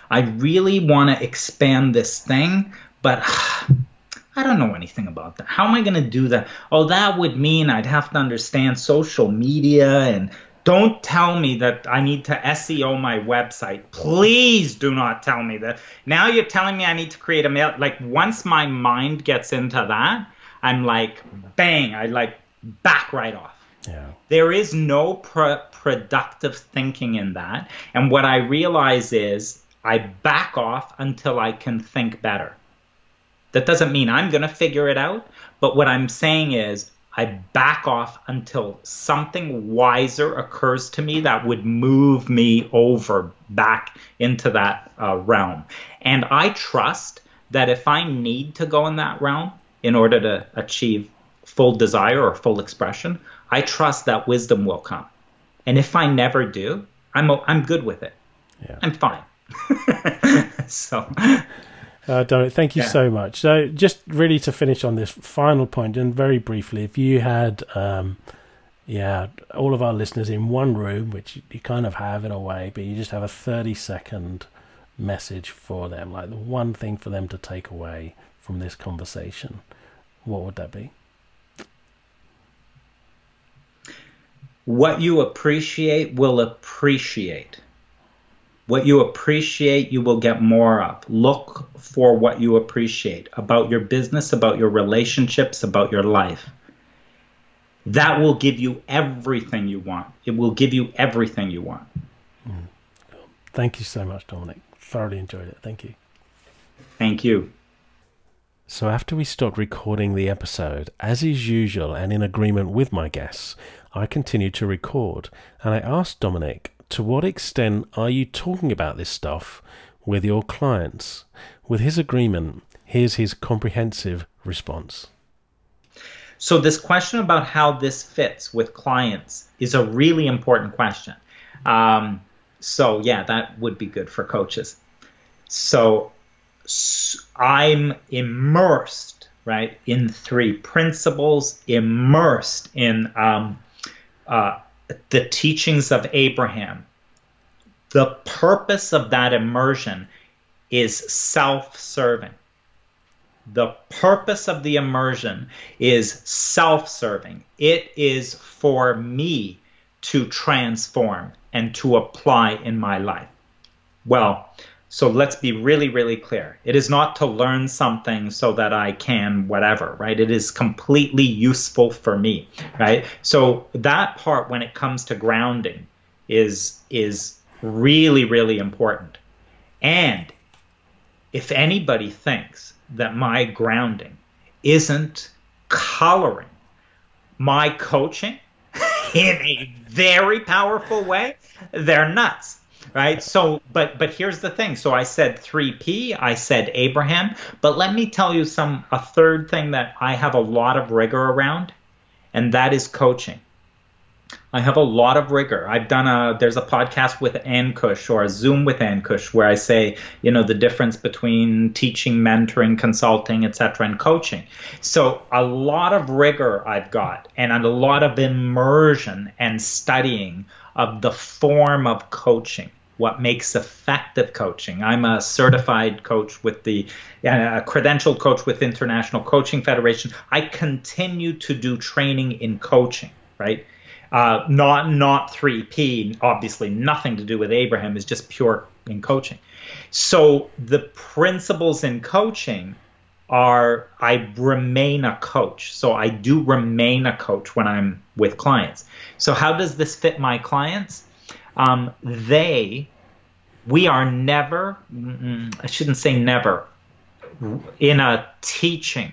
i really want to expand this thing but I don't know anything about that. How am I going to do that? Oh, that would mean I'd have to understand social media and don't tell me that I need to SEO my website. Please do not tell me that. Now you're telling me I need to create a mail. Like once my mind gets into that, I'm like, bang, I like back right off. Yeah. There is no pro- productive thinking in that. And what I realize is I back off until I can think better. That doesn't mean I'm going to figure it out, but what I'm saying is I back off until something wiser occurs to me that would move me over back into that uh, realm. And I trust that if I need to go in that realm in order to achieve full desire or full expression, I trust that wisdom will come. And if I never do, I'm I'm good with it. Yeah. I'm fine. so uh, Dominic, thank you yeah. so much. So, just really to finish on this final point, and very briefly, if you had, um, yeah, all of our listeners in one room, which you kind of have in a way, but you just have a 30 second message for them, like the one thing for them to take away from this conversation, what would that be? What you appreciate will appreciate. What you appreciate, you will get more of. Look for what you appreciate about your business, about your relationships, about your life. That will give you everything you want. It will give you everything you want. Mm. Thank you so much, Dominic. Thoroughly enjoyed it. Thank you. Thank you. So, after we stopped recording the episode, as is usual and in agreement with my guests, I continued to record and I asked Dominic to what extent are you talking about this stuff with your clients? With his agreement, here's his comprehensive response. So, this question about how this fits with clients is a really important question. Um, so, yeah, that would be good for coaches. So, I'm immersed, right, in three principles, immersed in um, uh, the teachings of Abraham. The purpose of that immersion is self serving. The purpose of the immersion is self serving. It is for me to transform and to apply in my life. Well, so let's be really, really clear. It is not to learn something so that I can whatever, right? It is completely useful for me, right? So that part when it comes to grounding is is really, really important. And if anybody thinks that my grounding isn't coloring my coaching in a very powerful way, they're nuts right so but but here's the thing so i said 3p i said abraham but let me tell you some a third thing that i have a lot of rigor around and that is coaching I have a lot of rigor. I've done a there's a podcast with Ankush or a Zoom with Ankush where I say, you know, the difference between teaching, mentoring, consulting, etc., and coaching. So a lot of rigor I've got and a lot of immersion and studying of the form of coaching what makes effective coaching. I'm a certified coach with the a credentialed coach with International Coaching Federation. I continue to do training in coaching, right? Uh, not not 3P, obviously nothing to do with Abraham, is just pure in coaching. So the principles in coaching are I remain a coach. So I do remain a coach when I'm with clients. So how does this fit my clients? Um, they, we are never, I shouldn't say never, in a teaching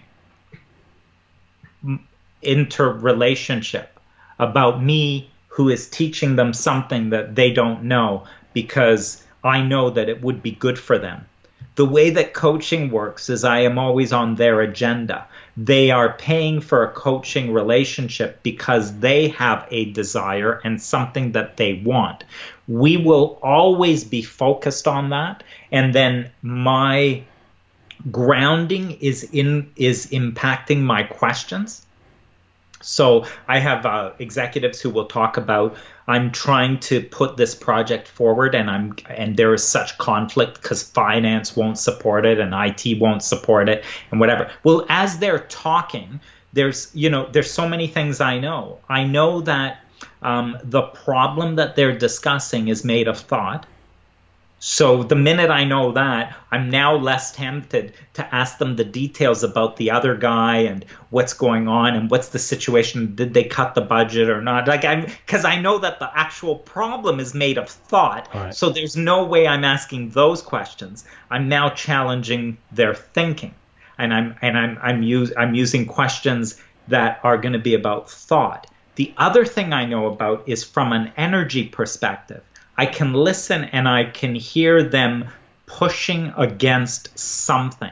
interrelationship about me who is teaching them something that they don't know because I know that it would be good for them. The way that coaching works is I am always on their agenda. They are paying for a coaching relationship because they have a desire and something that they want. We will always be focused on that. And then my grounding is in is impacting my questions so I have uh, executives who will talk about I'm trying to put this project forward, and I'm and there is such conflict because finance won't support it and IT won't support it and whatever. Well, as they're talking, there's you know there's so many things I know. I know that um, the problem that they're discussing is made of thought so the minute I know that, I'm now less tempted to ask them the details about the other guy and what's going on and what's the situation. Did they cut the budget or not? Like I'm because I know that the actual problem is made of thought. Right. So there's no way I'm asking those questions. I'm now challenging their thinking, and I'm and I'm I'm use I'm using questions that are going to be about thought. The other thing I know about is from an energy perspective. I can listen and I can hear them pushing against something.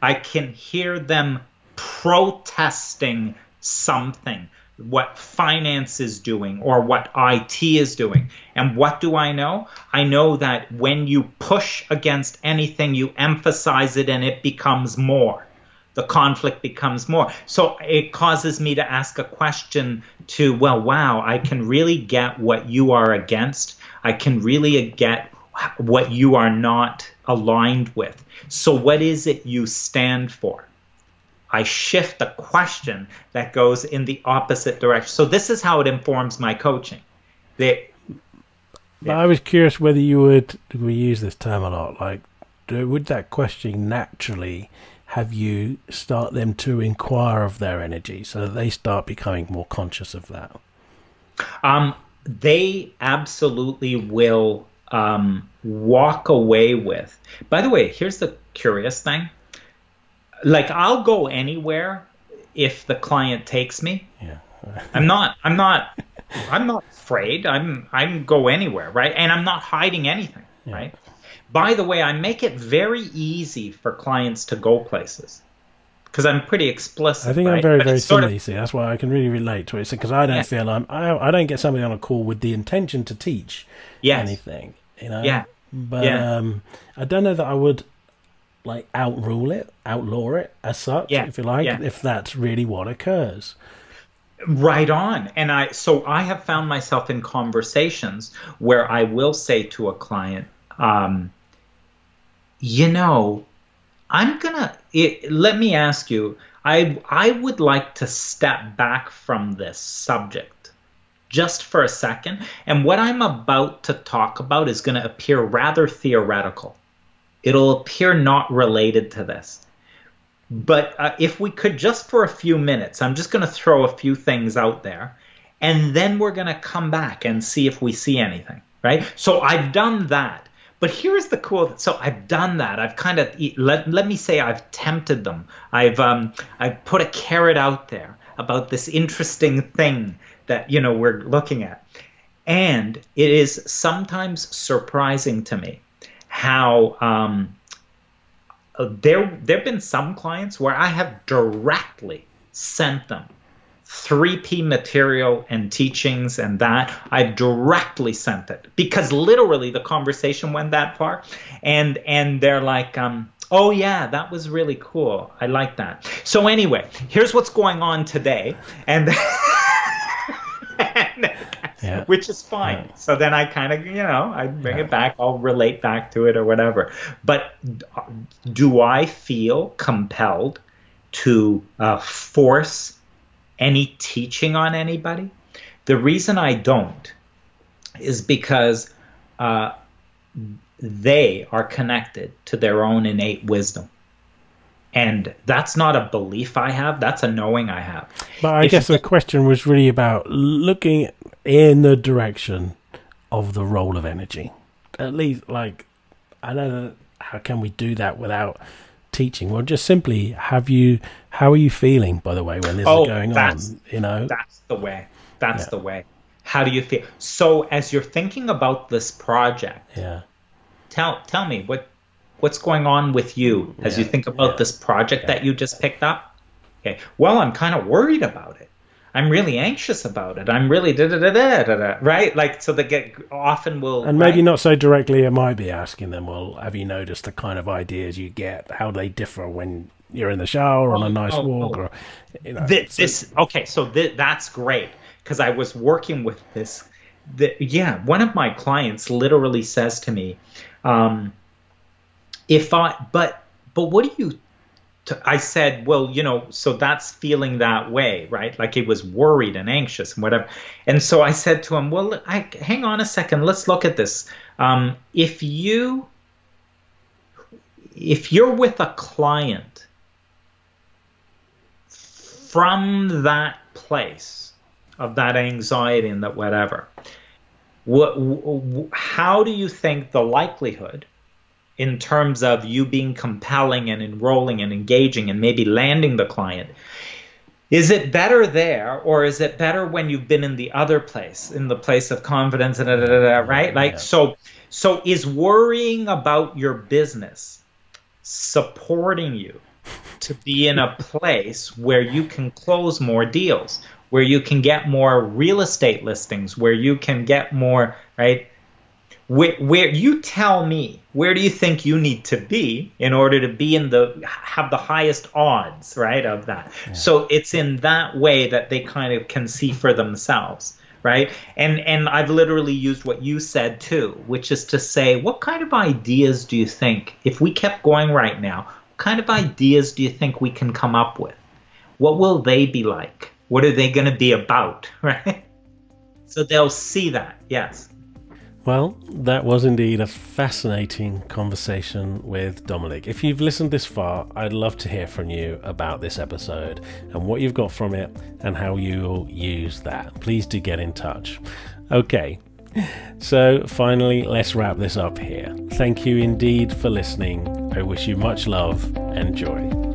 I can hear them protesting something, what finance is doing or what IT is doing. And what do I know? I know that when you push against anything, you emphasize it and it becomes more the conflict becomes more. So it causes me to ask a question to, well, wow, I can really get what you are against. I can really get what you are not aligned with. So, what is it you stand for? I shift the question that goes in the opposite direction. So, this is how it informs my coaching. They, but I was curious whether you would we use this term a lot. Like, would that question naturally have you start them to inquire of their energy so that they start becoming more conscious of that? Um, they absolutely will um, walk away with. By the way, here's the curious thing. Like I'll go anywhere if the client takes me. Yeah. I'm not. I'm not. I'm not afraid. I'm. I'm go anywhere, right? And I'm not hiding anything, yeah. right? By the way, I make it very easy for clients to go places because I'm pretty explicit. I think right? I'm very, but very similar. Of, see, that's why I can really relate to it. Because I don't yeah. feel I'm, I, I don't get somebody on a call with the intention to teach yes. anything. You know. Yeah. But yeah. Um, I don't know that I would like outrule it, outlaw it as such, yeah. if you like, yeah. if that's really what occurs. Right on. And I so I have found myself in conversations where I will say to a client, um, you know, I'm gonna it, let me ask you. I I would like to step back from this subject just for a second, and what I'm about to talk about is going to appear rather theoretical. It'll appear not related to this. But uh, if we could just for a few minutes, I'm just going to throw a few things out there, and then we're going to come back and see if we see anything, right? So I've done that. But here's the cool. So I've done that. I've kind of let let me say I've tempted them. I've um I've put a carrot out there about this interesting thing that you know we're looking at, and it is sometimes surprising to me how um there there've been some clients where I have directly sent them 3P material and teachings and that, I directly sent it because literally the conversation went that far, and and they're like, um, oh yeah, that was really cool. I like that. So anyway, here's what's going on today, and. and yeah. which is fine. Yeah. So then I kind of, you know, I bring yeah. it back, I'll relate back to it or whatever. But do I feel compelled to uh, force any teaching on anybody. The reason I don't is because uh, they are connected to their own innate wisdom. And that's not a belief I have, that's a knowing I have. But I if guess the question was really about looking in the direction of the role of energy. At least, like, I don't know, how can we do that without teaching? Well, just simply have you. How are you feeling, by the way, when this oh, is going on? You know, that's the way. That's yeah. the way. How do you feel? So, as you're thinking about this project, yeah, tell tell me what what's going on with you as yeah, you think about yeah, this project that you just picked up. Okay. Well, I'm kind of worried about it. I'm really anxious about it. I'm really da da da da da da. Right? Like so, they get often will. And maybe right? not so directly. It might be asking them. Well, have you noticed the kind of ideas you get? How they differ when you're in the shower on a oh, nice oh, walk, oh. or you know. This, so, this okay. So th- that's great because I was working with this. The, yeah, one of my clients literally says to me, um, "If I but but what do you I said, well, you know, so that's feeling that way, right? Like he was worried and anxious and whatever. And so I said to him, well, I, hang on a second, let's look at this. Um, if you if you're with a client from that place of that anxiety and that whatever, what, how do you think the likelihood in terms of you being compelling and enrolling and engaging and maybe landing the client. Is it better there or is it better when you've been in the other place, in the place of confidence and da, da, da, right? Like yeah. so so is worrying about your business supporting you to be in a place where you can close more deals, where you can get more real estate listings, where you can get more, right? Where, where you tell me where do you think you need to be in order to be in the have the highest odds right of that? Yeah. so it's in that way that they kind of can see for themselves right? And and i've literally used what you said too which is to say what kind of ideas do you think if we kept going right now what kind of ideas do you think we can come up with? What will they be like? What are they going to be about right? So they'll see that yes well, that was indeed a fascinating conversation with Dominic. If you've listened this far, I'd love to hear from you about this episode and what you've got from it and how you'll use that. Please do get in touch. Okay, so finally, let's wrap this up here. Thank you indeed for listening. I wish you much love and joy.